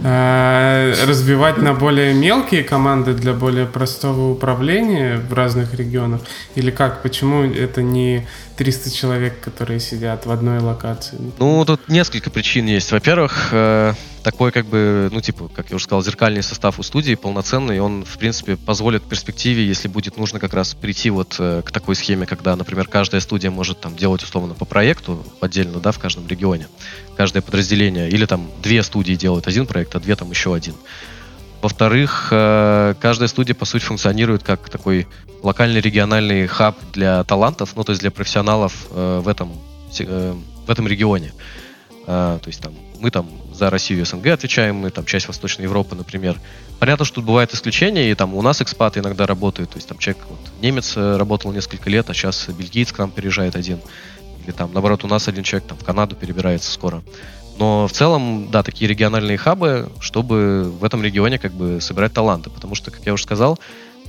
А, Разбивать на более мелкие команды для более простого управления в разных регионах? Или как? Почему это не 300 человек, которые сидят в одной локации? Ну, тут несколько причин есть. Во-первых, э, такой, как бы, ну, типа, как я уже сказал, зеркальный состав у студии полноценный, он, в принципе, позволит в перспективе, если будет нужно как раз прийти вот э, к такой схеме, когда, например, каждая студия может там делать условно по проекту отдельно, да, в каждом регионе, каждое подразделение, или там две студии делают один проект, а две там еще один. Во-вторых, э, каждая студия, по сути, функционирует как такой локальный региональный хаб для талантов, ну, то есть для профессионалов э, в этом, в этом регионе. То есть там мы там за Россию и СНГ отвечаем, мы там часть Восточной Европы, например. Понятно, что тут бывают исключения, и там у нас экспаты иногда работают, то есть там человек, вот, немец работал несколько лет, а сейчас бельгиец к нам переезжает один. Или там, наоборот, у нас один человек там в Канаду перебирается скоро. Но в целом, да, такие региональные хабы, чтобы в этом регионе как бы собирать таланты. Потому что, как я уже сказал,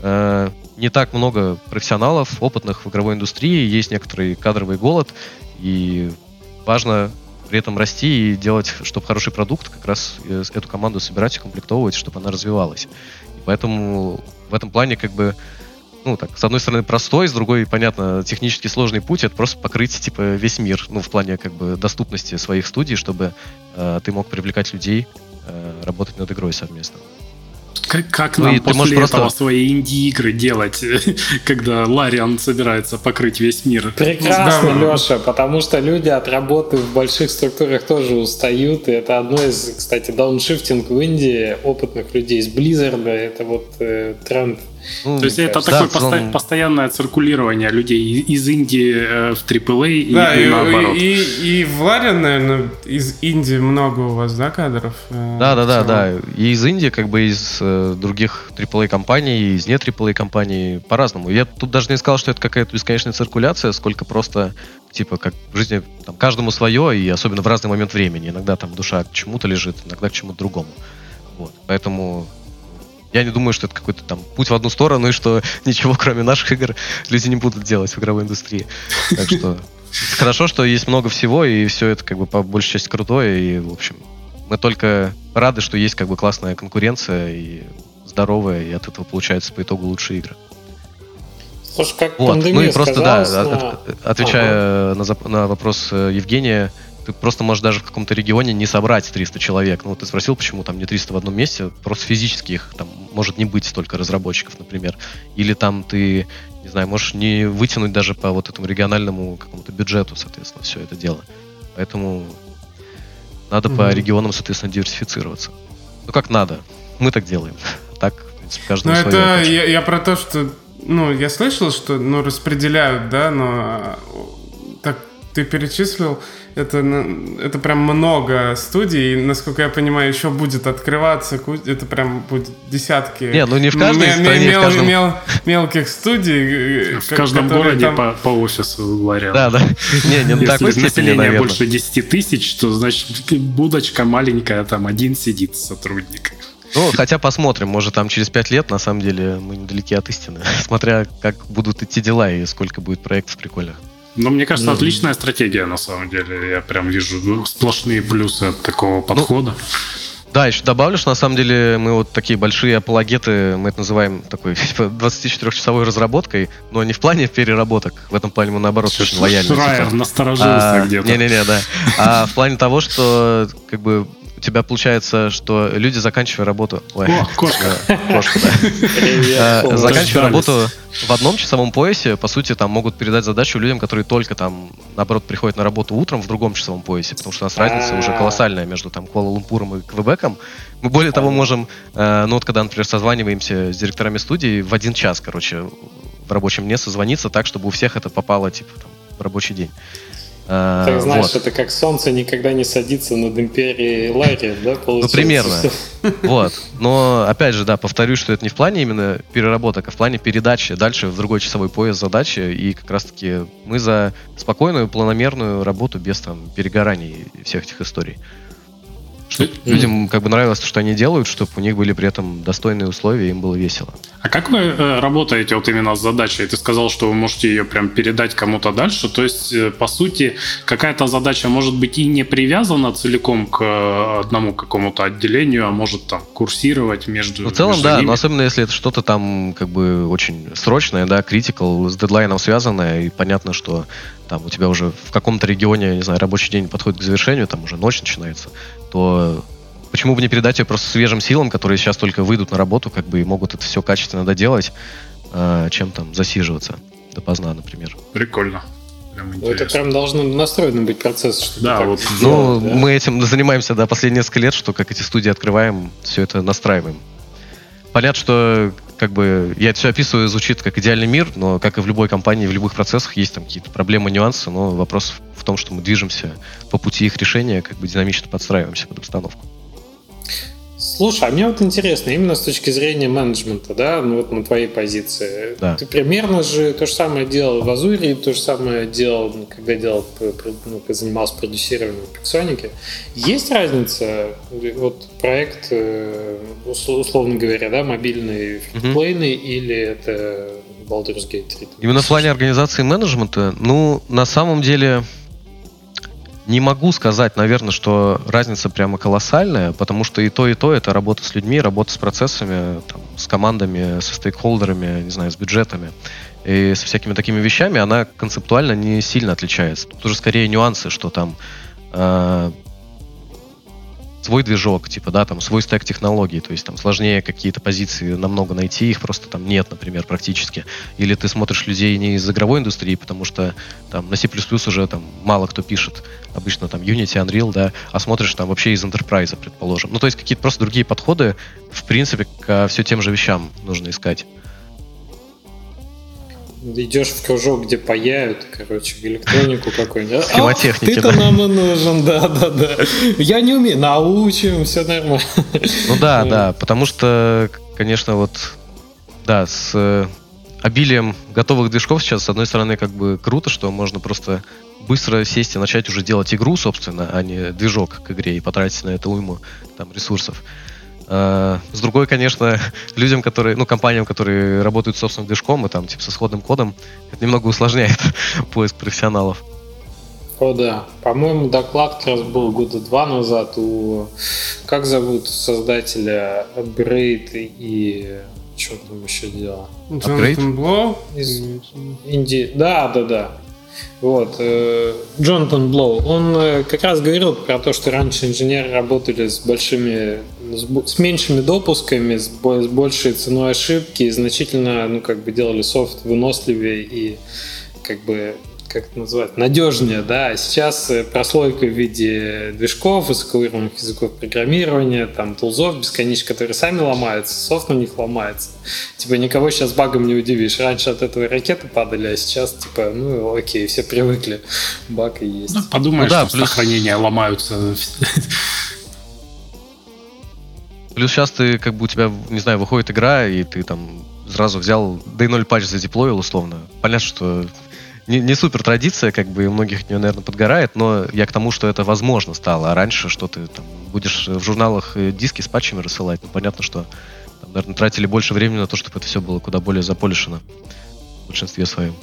э, не так много профессионалов, опытных в игровой индустрии, есть некоторый кадровый голод, и важно при этом расти и делать, чтобы хороший продукт, как раз э, эту команду собирать и комплектовывать, чтобы она развивалась. И поэтому в этом плане как бы ну, так, с одной стороны, простой, с другой, понятно, технически сложный путь, это просто покрыть, типа, весь мир, ну, в плане, как бы, доступности своих студий, чтобы э, ты мог привлекать людей, э, работать над игрой совместно. Как, как ну, нам после этого просто... свои инди-игры делать, (laughs) когда Лариан собирается покрыть весь мир? Прекрасно, да, Леша, потому что люди от работы в больших структурах тоже устают, и это одно из, кстати, дауншифтинг в Индии опытных людей из Blizzard, это вот э, тренд ну, То есть это такое да, посто- постоянное циркулирование людей из Индии э, в AAA да, и, и, наоборот. И, и, и в Ларе, наверное, из Индии много у вас, да, кадров? Э, да, да, да, да. И из Индии, как бы из э, других AAA компаний, и из не AAA компаний по-разному. Я тут даже не сказал, что это какая-то бесконечная циркуляция, сколько просто типа как в жизни там, каждому свое, и особенно в разный момент времени. Иногда там душа к чему-то лежит, иногда к чему-то другому. Вот. Поэтому я не думаю, что это какой-то там путь в одну сторону, и что (laughs) ничего, кроме наших игр, люди не будут делать в игровой индустрии. Так что (laughs) хорошо, что есть много всего, и все это как бы по большей части крутое, и, в общем, мы только рады, что есть как бы классная конкуренция и здоровая, и от этого получается по итогу лучшие игры. Слушай, как вот. Ну и просто, да, на... отвечая ага. на, на вопрос э, Евгения, ты просто можешь даже в каком-то регионе не собрать 300 человек. Ну, ты спросил, почему там не 300 в одном месте, просто физически их там может не быть столько разработчиков, например. Или там ты, не знаю, можешь не вытянуть даже по вот этому региональному какому-то бюджету, соответственно, все это дело. Поэтому надо mm-hmm. по регионам, соответственно, диверсифицироваться. Ну, как надо. Мы так делаем. (laughs) Так, в принципе, каждый Ну, это я, я про то, что ну, я слышал, что ну, распределяют, да, но а, так ты перечислил это, это прям много студий, и, насколько я понимаю, еще будет открываться, это прям будет десятки. Не, ну не в каждой м- стране, мел, в каждом... Мел, мелких студий. Э, в каждом городе там... по, по офису говорят. Да, да. Не, не на такой степени, наверное. больше 10 тысяч, то значит будочка маленькая, там один сидит сотрудник. Ну, хотя посмотрим, может там через пять лет, на самом деле, мы недалеки от истины, (laughs) смотря как будут идти дела и сколько будет проектов прикольных. Ну, мне кажется, mm-hmm. отличная стратегия, на самом деле. Я прям вижу ну, сплошные плюсы от такого ну, подхода. Ну, да, еще добавлю, что на самом деле мы вот такие большие апологеты, мы это называем такой 24-часовой разработкой, но не в плане переработок, в этом плане мы наоборот Все, очень лояльны. Шрайер типа. насторожился а, где-то. Не-не-не, да. А в плане того, что как бы у тебя получается, что люди заканчивая работу... Ой, О, кошка. кошка, да. А, (laughs) заканчивая работу в одном часовом поясе, по сути, там могут передать задачу людям, которые только там, наоборот, приходят на работу утром в другом часовом поясе, потому что у нас разница уже колоссальная между там Куала-Лумпуром и Квебеком. Мы более того можем, э, ну вот когда, например, созваниваемся с директорами студии, в один час, короче, в рабочем дне созвониться так, чтобы у всех это попало, типа, там, в рабочий день. А, так знаешь, вот. это как солнце никогда не садится над империей Ларри, да, получается? Ну, примерно. (laughs) Вот. Но, опять же, да, повторюсь, что это не в плане именно переработок, а в плане передачи дальше в другой часовой пояс задачи. И как раз-таки мы за спокойную, планомерную работу без там перегораний всех этих историй. Чтобы mm-hmm. людям как бы нравилось то, что они делают, чтобы у них были при этом достойные условия, им было весело. А как вы э, работаете вот именно с задачей? Ты сказал, что вы можете ее прям передать кому-то дальше. То есть, э, по сути, какая-то задача может быть и не привязана целиком к э, одному какому-то отделению, а может там курсировать между. Ну, в целом, между да, ними. но особенно если это что-то там как бы очень срочное, да, critical, с дедлайном связанное, и понятно, что там у тебя уже в каком-то регионе, не знаю, рабочий день подходит к завершению, там уже ночь начинается, то почему бы не передать ее просто свежим силам, которые сейчас только выйдут на работу, как бы и могут это все качественно доделать, э, чем там засиживаться допоздна, например. Прикольно. Прям ну, это прям должно настроено быть процесс, чтобы да, вот. Сделать, ну, да? мы этим (laughs) занимаемся, да, последние несколько лет, что как эти студии открываем, все это настраиваем. Понятно, что как бы я это все описываю, звучит как идеальный мир, но как и в любой компании, в любых процессах есть там какие-то проблемы, нюансы, но вопрос в том, что мы движемся по пути их решения, как бы динамично подстраиваемся под обстановку. Слушай, а мне вот интересно, именно с точки зрения менеджмента, да, ну вот на твоей позиции. Да. Ты примерно же то же самое делал в Азуре, то же самое делал, когда делал, ну, занимался продюсированием в Пиксонике. Есть разница, вот проект, э, условно говоря, да, мобильный, фритплейный, угу. или это Baldur's Gate 3? Именно в плане организации менеджмента, ну, на самом деле, не могу сказать, наверное, что разница прямо колоссальная, потому что и то, и то это работа с людьми, работа с процессами, там, с командами, со стейкхолдерами, не знаю, с бюджетами и со всякими такими вещами, она концептуально не сильно отличается. Тут уже скорее нюансы, что там э, свой движок, типа, да, там, свой стек технологий, то есть там сложнее какие-то позиции намного найти, их просто там нет, например, практически. Или ты смотришь людей не из игровой индустрии, потому что там на C++ уже там мало кто пишет, обычно там Unity, Unreal, да, а смотришь там вообще из Enterprise, предположим. Ну, то есть какие-то просто другие подходы, в принципе, ко все тем же вещам нужно искать идешь в кружок, где паяют, короче, электронику какую-нибудь. Схемотехники, ты-то да. нам и нужен, да-да-да. Я не умею, научим, все нормально. Ну да, да, потому что, конечно, вот, да, с э, обилием готовых движков сейчас, с одной стороны, как бы круто, что можно просто быстро сесть и начать уже делать игру, собственно, а не движок к игре и потратить на это уйму там ресурсов. Э, с другой, конечно, (laughs) людям, которые, ну, компаниям, которые работают с собственным движком и там, типа, со сходным кодом, это немного усложняет (laughs) поиск профессионалов. О, да. По-моему, доклад как раз был года два назад у... Как зовут создателя Upgrade и... Что там еще делал? Джонатан Блоу? Из Инди... Да, да, да. Вот. Э, Джонатан Блоу, он э, как раз говорил про то, что раньше инженеры работали с большими, с меньшими допусками, с большей ценой ошибки, и значительно, ну, как бы делали софт выносливее и как бы как это называют, надежнее, да. А сейчас э, прослойка в виде движков, высокоуровневых языков программирования, там, тулзов бесконечно, которые сами ломаются, софт на них ломается. Типа, никого сейчас багом не удивишь. Раньше от этого ракеты падали, а сейчас, типа, ну, окей, все привыкли. Баг и есть. Ну, подумаешь, ну, да, плюс... сохранения ломаются. Плюс сейчас ты, как бы у тебя, не знаю, выходит игра, и ты там сразу взял D0 патч задеплоил условно. Понятно, что не, не супер традиция, как бы, и многих от нее, наверное, подгорает, но я к тому, что это возможно стало. А раньше, что ты там будешь в журналах э, диски с патчами рассылать, ну, понятно, что, там, наверное, тратили больше времени на то, чтобы это все было куда более заполишено в большинстве своем.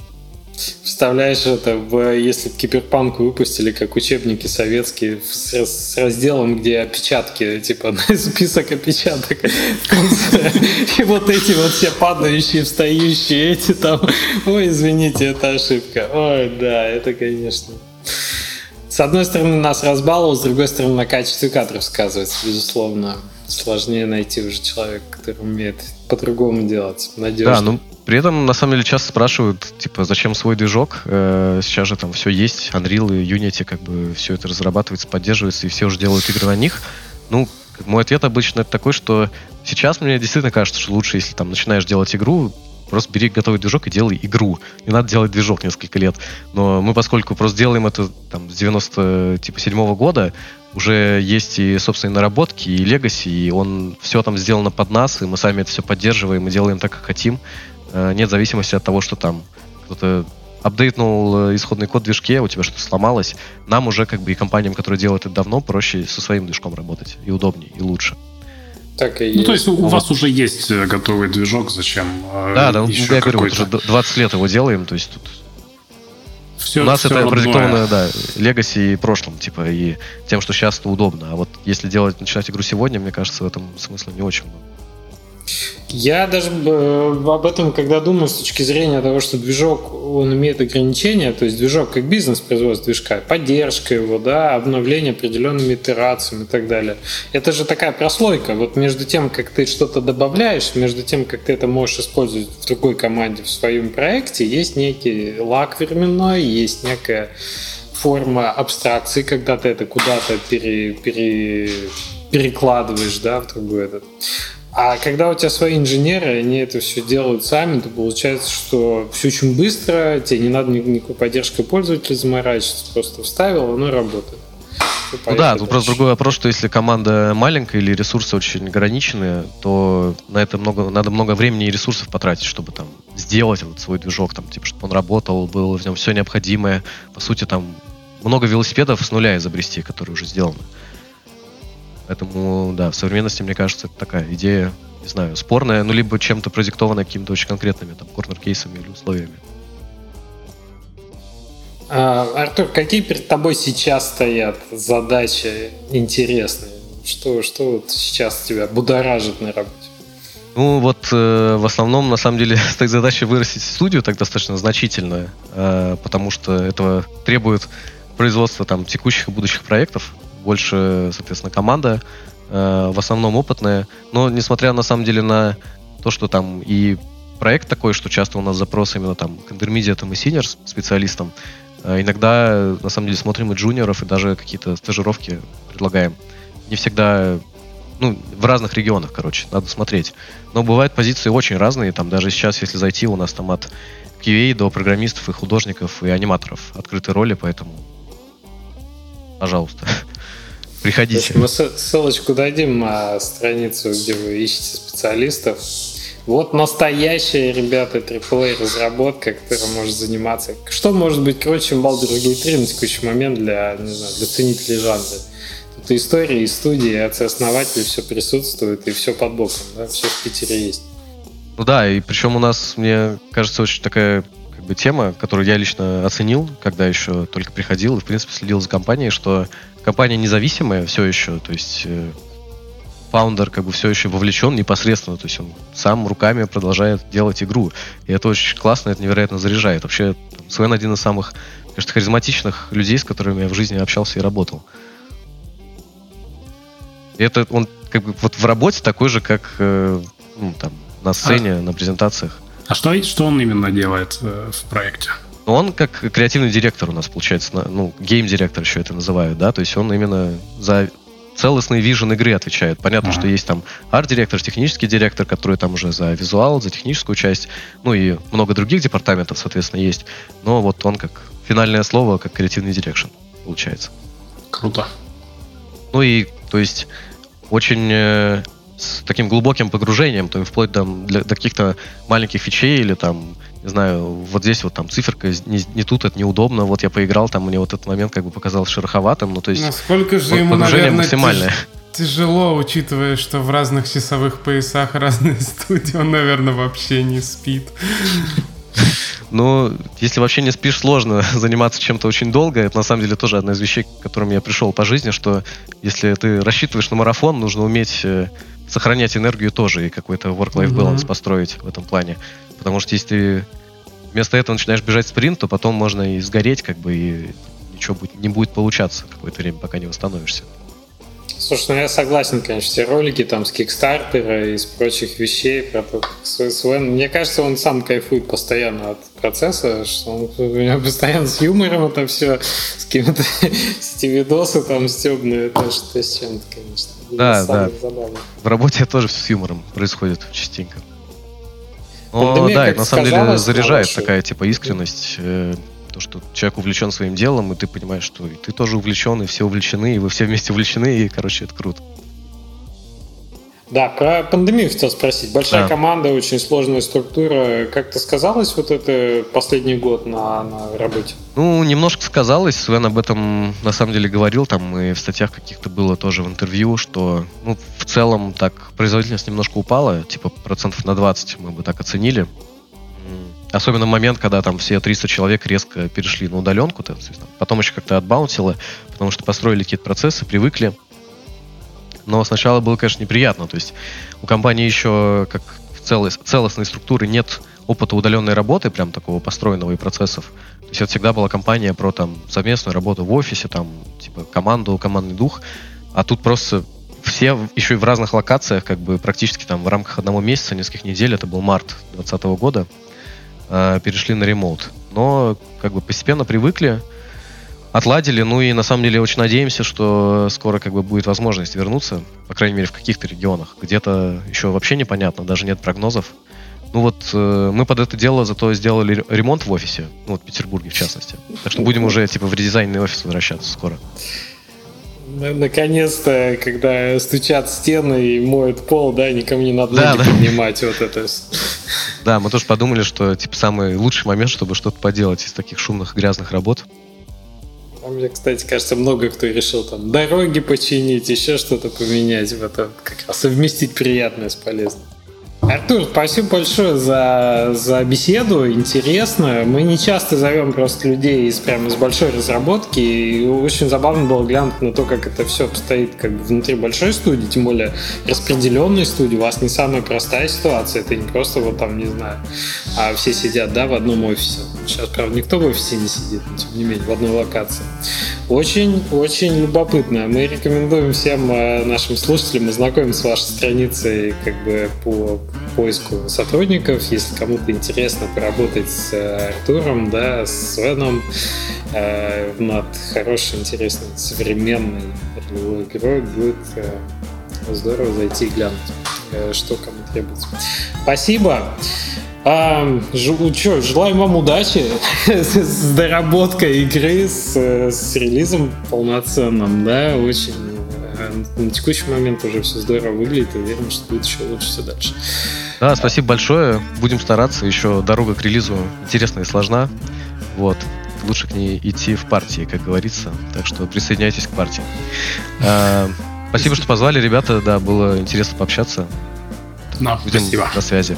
Представляешь, это если бы киберпанк выпустили как учебники советские с, с разделом, где опечатки, типа (laughs) список опечаток в конце. И вот эти вот все падающие, встающие, эти там. Ой, извините, это ошибка. Ой, да, это, конечно. С одной стороны, нас разбаловал, с другой стороны, на качестве кадров сказывается, безусловно. Сложнее найти уже человека, который умеет по-другому делать, надежно. Да, ну, при этом, на самом деле, часто спрашивают, типа, зачем свой движок? Э, сейчас же там все есть, Unreal и Unity, как бы, все это разрабатывается, поддерживается, и все уже делают игры на них. Ну, мой ответ обычно такой, что сейчас мне действительно кажется, что лучше, если там начинаешь делать игру, просто бери готовый движок и делай игру. Не надо делать движок несколько лет. Но мы, поскольку просто делаем это там с 97 типа, -го года, уже есть и собственные наработки, и легаси, и он все там сделано под нас, и мы сами это все поддерживаем и делаем так, как хотим. Э, нет зависимости от того, что там кто-то апдейтнул э, исходный код в движке, у тебя что-то сломалось. Нам уже, как бы, и компаниям, которые делают это давно, проще со своим движком работать. И удобнее, и лучше. Так и есть. Ну, то есть у вот. вас уже есть э, готовый движок, зачем Да, да, еще я говорю, вот уже 20 лет его делаем, то есть тут все, У нас все это родное. продиктовано, да, легаси и прошлым, типа, и тем, что сейчас это удобно. А вот если делать, начинать игру сегодня, мне кажется, в этом смысла не очень много. Я даже э, об этом, когда думаю с точки зрения того, что движок, он имеет ограничения, то есть движок как бизнес производит движка, поддержка его, да, обновление определенными итерациями и так далее. Это же такая прослойка. Вот между тем, как ты что-то добавляешь, между тем, как ты это можешь использовать в другой команде в своем проекте, есть некий лак временной, есть некая форма абстракции, когда ты это куда-то пере, пере, перекладываешь, да, в другой этот. А когда у тебя свои инженеры, они это все делают сами, то получается, что все очень быстро, тебе не надо никакой поддержкой пользователя заморачиваться, просто вставил, оно работает. Ну да, тут просто другой вопрос, что если команда маленькая или ресурсы очень ограниченные, то на это много, надо много времени и ресурсов потратить, чтобы там сделать этот свой движок, там, типа, чтобы он работал, было в нем все необходимое. По сути, там много велосипедов с нуля изобрести, которые уже сделаны. Поэтому, да, в современности, мне кажется, это такая идея, не знаю, спорная, ну, либо чем-то продиктованная какими-то очень конкретными, там, корнер-кейсами или условиями. А, Артур, какие перед тобой сейчас стоят задачи интересные? Что, что вот сейчас тебя будоражит на работе? Ну вот э, в основном на самом деле (laughs) стоит задача вырастить студию так достаточно значительно, э, потому что этого требует производство там текущих и будущих проектов больше, соответственно, команда, э, в основном опытная. Но несмотря на самом деле на то, что там и проект такой, что часто у нас запрос именно там к интермедиатам и синер специалистам, э, иногда на самом деле смотрим и джуниоров, и даже какие-то стажировки предлагаем. Не всегда ну, в разных регионах, короче, надо смотреть. Но бывают позиции очень разные, там даже сейчас, если зайти, у нас там от QA до программистов и художников и аниматоров открытые роли, поэтому пожалуйста. Приходите. Мы ссылочку дадим на страницу, где вы ищете специалистов. Вот настоящая, ребята, AAA разработка, которая может заниматься. Что может быть круче, чем Baldur's Gate 3 на текущий момент для, не знаю, для ценителей жанра? Тут и история, и студии, и отцы-основатели, все присутствует, и все под боком, да, все в Питере есть. Ну да, и причем у нас, мне кажется, очень такая как бы тема, которую я лично оценил, когда еще только приходил и, в принципе, следил за компанией, что компания независимая все еще, то есть э, фаундер как бы все еще вовлечен непосредственно, то есть он сам руками продолжает делать игру. И это очень классно, это невероятно заряжает. Вообще, Свен один из самых, конечно, харизматичных людей, с которыми я в жизни общался и работал. И это он как бы вот в работе такой же, как э, ну, там, на сцене, а, на презентациях. А что, что он именно делает э, в проекте? Он как креативный директор у нас получается, ну, гейм-директор еще это называют, да, то есть он именно за целостный вижен игры отвечает. Понятно, uh-huh. что есть там арт-директор, технический директор, который там уже за визуал, за техническую часть, ну и много других департаментов, соответственно, есть. Но вот он как финальное слово, как креативный direction получается. Круто. Ну и, то есть, очень э, с таким глубоким погружением, то есть вплоть там, для, до каких-то маленьких фичей или там не знаю, вот здесь вот там циферка не, не тут, это неудобно, вот я поиграл, там мне вот этот момент как бы показался шероховатым, ну то есть Насколько же ему, наверное, максимальное. тяжело, учитывая, что в разных часовых поясах разные (laughs) студии, он, наверное, вообще не спит. Ну, если вообще не спишь, сложно (laughs) заниматься чем-то очень долго. Это на самом деле тоже одна из вещей, к которым я пришел по жизни, что если ты рассчитываешь на марафон, нужно уметь э, сохранять энергию тоже и какой-то work-life balance mm-hmm. построить в этом плане. Потому что если ты вместо этого начинаешь бежать спринт, то потом можно и сгореть, как бы, и ничего не будет получаться какое-то время, пока не восстановишься. Слушай, ну я согласен, конечно, все ролики там с Кикстартера и с прочих вещей про то, как Свен, мне кажется, он сам кайфует постоянно от процесса, что он у него постоянно с юмором это все, с какими-то (laughs) эти видосы там стебные, это что-то с чем-то, конечно. Да, да. Забавно. В работе тоже с юмором происходит частенько. Но, да, на самом деле заряжает такая типа искренность, э, то, что человек увлечен своим делом, и ты понимаешь, что и ты тоже увлечен, и все увлечены, и вы все вместе увлечены, и, короче, это круто. Да, про пандемию хотел спросить. Большая да. команда, очень сложная структура. Как-то сказалось вот это последний год на, на работе? Ну, немножко сказалось. Свен об этом на самом деле говорил, там и в статьях каких-то было тоже в интервью, что ну, в целом так производительность немножко упала, типа процентов на 20 мы бы так оценили. Особенно момент, когда там все 300 человек резко перешли на удаленку, там, потом еще как-то отбаунсило, потому что построили какие-то процессы, привыкли. Но сначала было, конечно, неприятно. То есть у компании еще, как в целой, целостной структуры, нет опыта удаленной работы, прям такого построенного и процессов. То есть это всегда была компания про там совместную работу в офисе, там, типа, команду, командный дух. А тут просто все еще и в разных локациях, как бы практически там в рамках одного месяца, нескольких недель, это был март 2020 года, э, перешли на ремоут. Но как бы постепенно привыкли, отладили, ну и на самом деле очень надеемся, что скоро как бы будет возможность вернуться, по крайней мере в каких-то регионах. Где-то еще вообще непонятно, даже нет прогнозов. Ну вот э, мы под это дело зато сделали ремонт в офисе, ну вот в Петербурге в частности. Так что будем уже типа в редизайнный офис возвращаться скоро. Наконец-то, когда стучат стены и моют пол, да, никому не надо да, да. поднимать вот это. Да, мы тоже подумали, что типа самый лучший момент, чтобы что-то поделать из таких шумных грязных работ. Там, мне, кстати, кажется, много кто решил там дороги починить, еще что-то поменять. Вот как раз совместить приятное с полезным. Артур, спасибо большое за, за беседу, интересно. Мы не часто зовем просто людей из прямо из большой разработки, и очень забавно было глянуть на то, как это все обстоит как бы внутри большой студии, тем более распределенной студии. У вас не самая простая ситуация, это не просто вот там, не знаю, а все сидят, да, в одном офисе. Сейчас, правда, никто в офисе не сидит, но тем не менее, в одной локации. Очень-очень любопытно. Мы рекомендуем всем э, нашим слушателям ознакомиться с вашей страницей как бы по поиску сотрудников. Если кому-то интересно поработать с э, Артуром, да, с Свеном э, над хорошей, интересной, современной ролевой игрой, будет э, здорово зайти и глянуть, э, что кому требуется. Спасибо. А, что, желаем вам удачи (laughs) с доработкой игры, с, с релизом полноценным, да, очень э, на текущий момент уже все здорово выглядит, уверен, что будет еще лучше все дальше. Да, спасибо большое. Будем стараться. Еще дорога к релизу интересная и сложна. Вот. Лучше к ней идти в партии, как говорится. Так что присоединяйтесь к партии. А, спасибо, что позвали, ребята. Да, было интересно пообщаться. Да, Будем спасибо. на связи.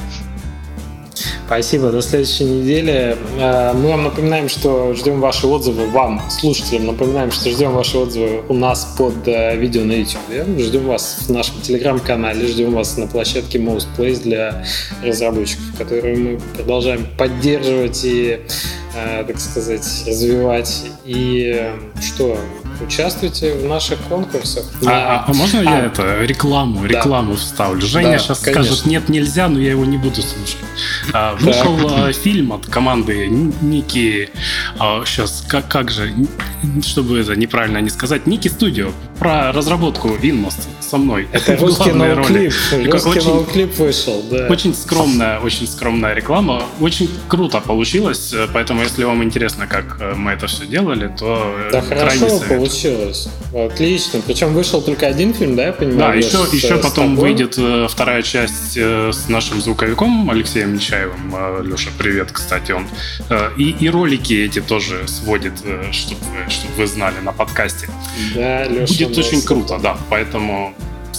Спасибо, до следующей недели. Э, мы вам напоминаем, что ждем ваши отзывы, вам, слушателям, напоминаем, что ждем ваши отзывы у нас под э, видео на YouTube. Ждем вас в нашем телеграм-канале, ждем вас на площадке Most Place для разработчиков, которую мы продолжаем поддерживать и, э, так сказать, развивать. И что, участвуйте в наших конкурсах. А, а, а можно а, я это рекламу, рекламу да. вставлю? Женя да, сейчас конечно. скажет, нет, нельзя, но я его не буду слушать. А, вышел а, фильм от команды Ники. А, сейчас как, как же, чтобы это неправильно не сказать, Ники Студио про разработку Winmost со мной. Это русский ноуклип. Русский ноуклип вышел, да. Очень скромная, очень скромная реклама. Очень круто получилось, поэтому если вам интересно, как э, мы это все делали, то э, да хорошо советую. Получилось. Отлично. Причем вышел только один фильм, да, я понимаю? Да, еще, с, еще потом тобой. выйдет э, вторая часть с нашим звуковиком Алексеем Нечаевым. Леша, привет, кстати, он. И, и ролики эти тоже сводит, чтобы, чтобы вы знали на подкасте. Да, Леша. Будет очень круто, да. Поэтому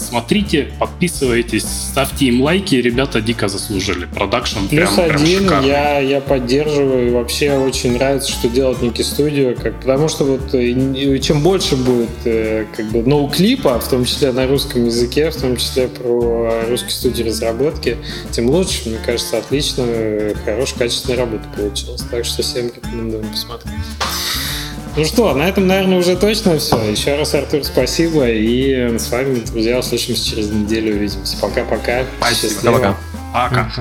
смотрите, подписывайтесь, ставьте им лайки, ребята дико заслужили. Продакшн Плюс прям, один, прям я, я поддерживаю, и вообще очень нравится, что делать Ники Студио, как, потому что вот э, чем больше будет э, как бы Noclip-а, в том числе на русском языке, в том числе про русские студии разработки, тем лучше, мне кажется, отлично, хорошая, качественная работа получилась. Так что всем рекомендуем посмотреть. Ну что, на этом, наверное, уже точно все. Еще раз, Артур, спасибо. И с вами, друзья, услышимся через неделю. Увидимся. Пока-пока. Спасибо. Пока. Пока.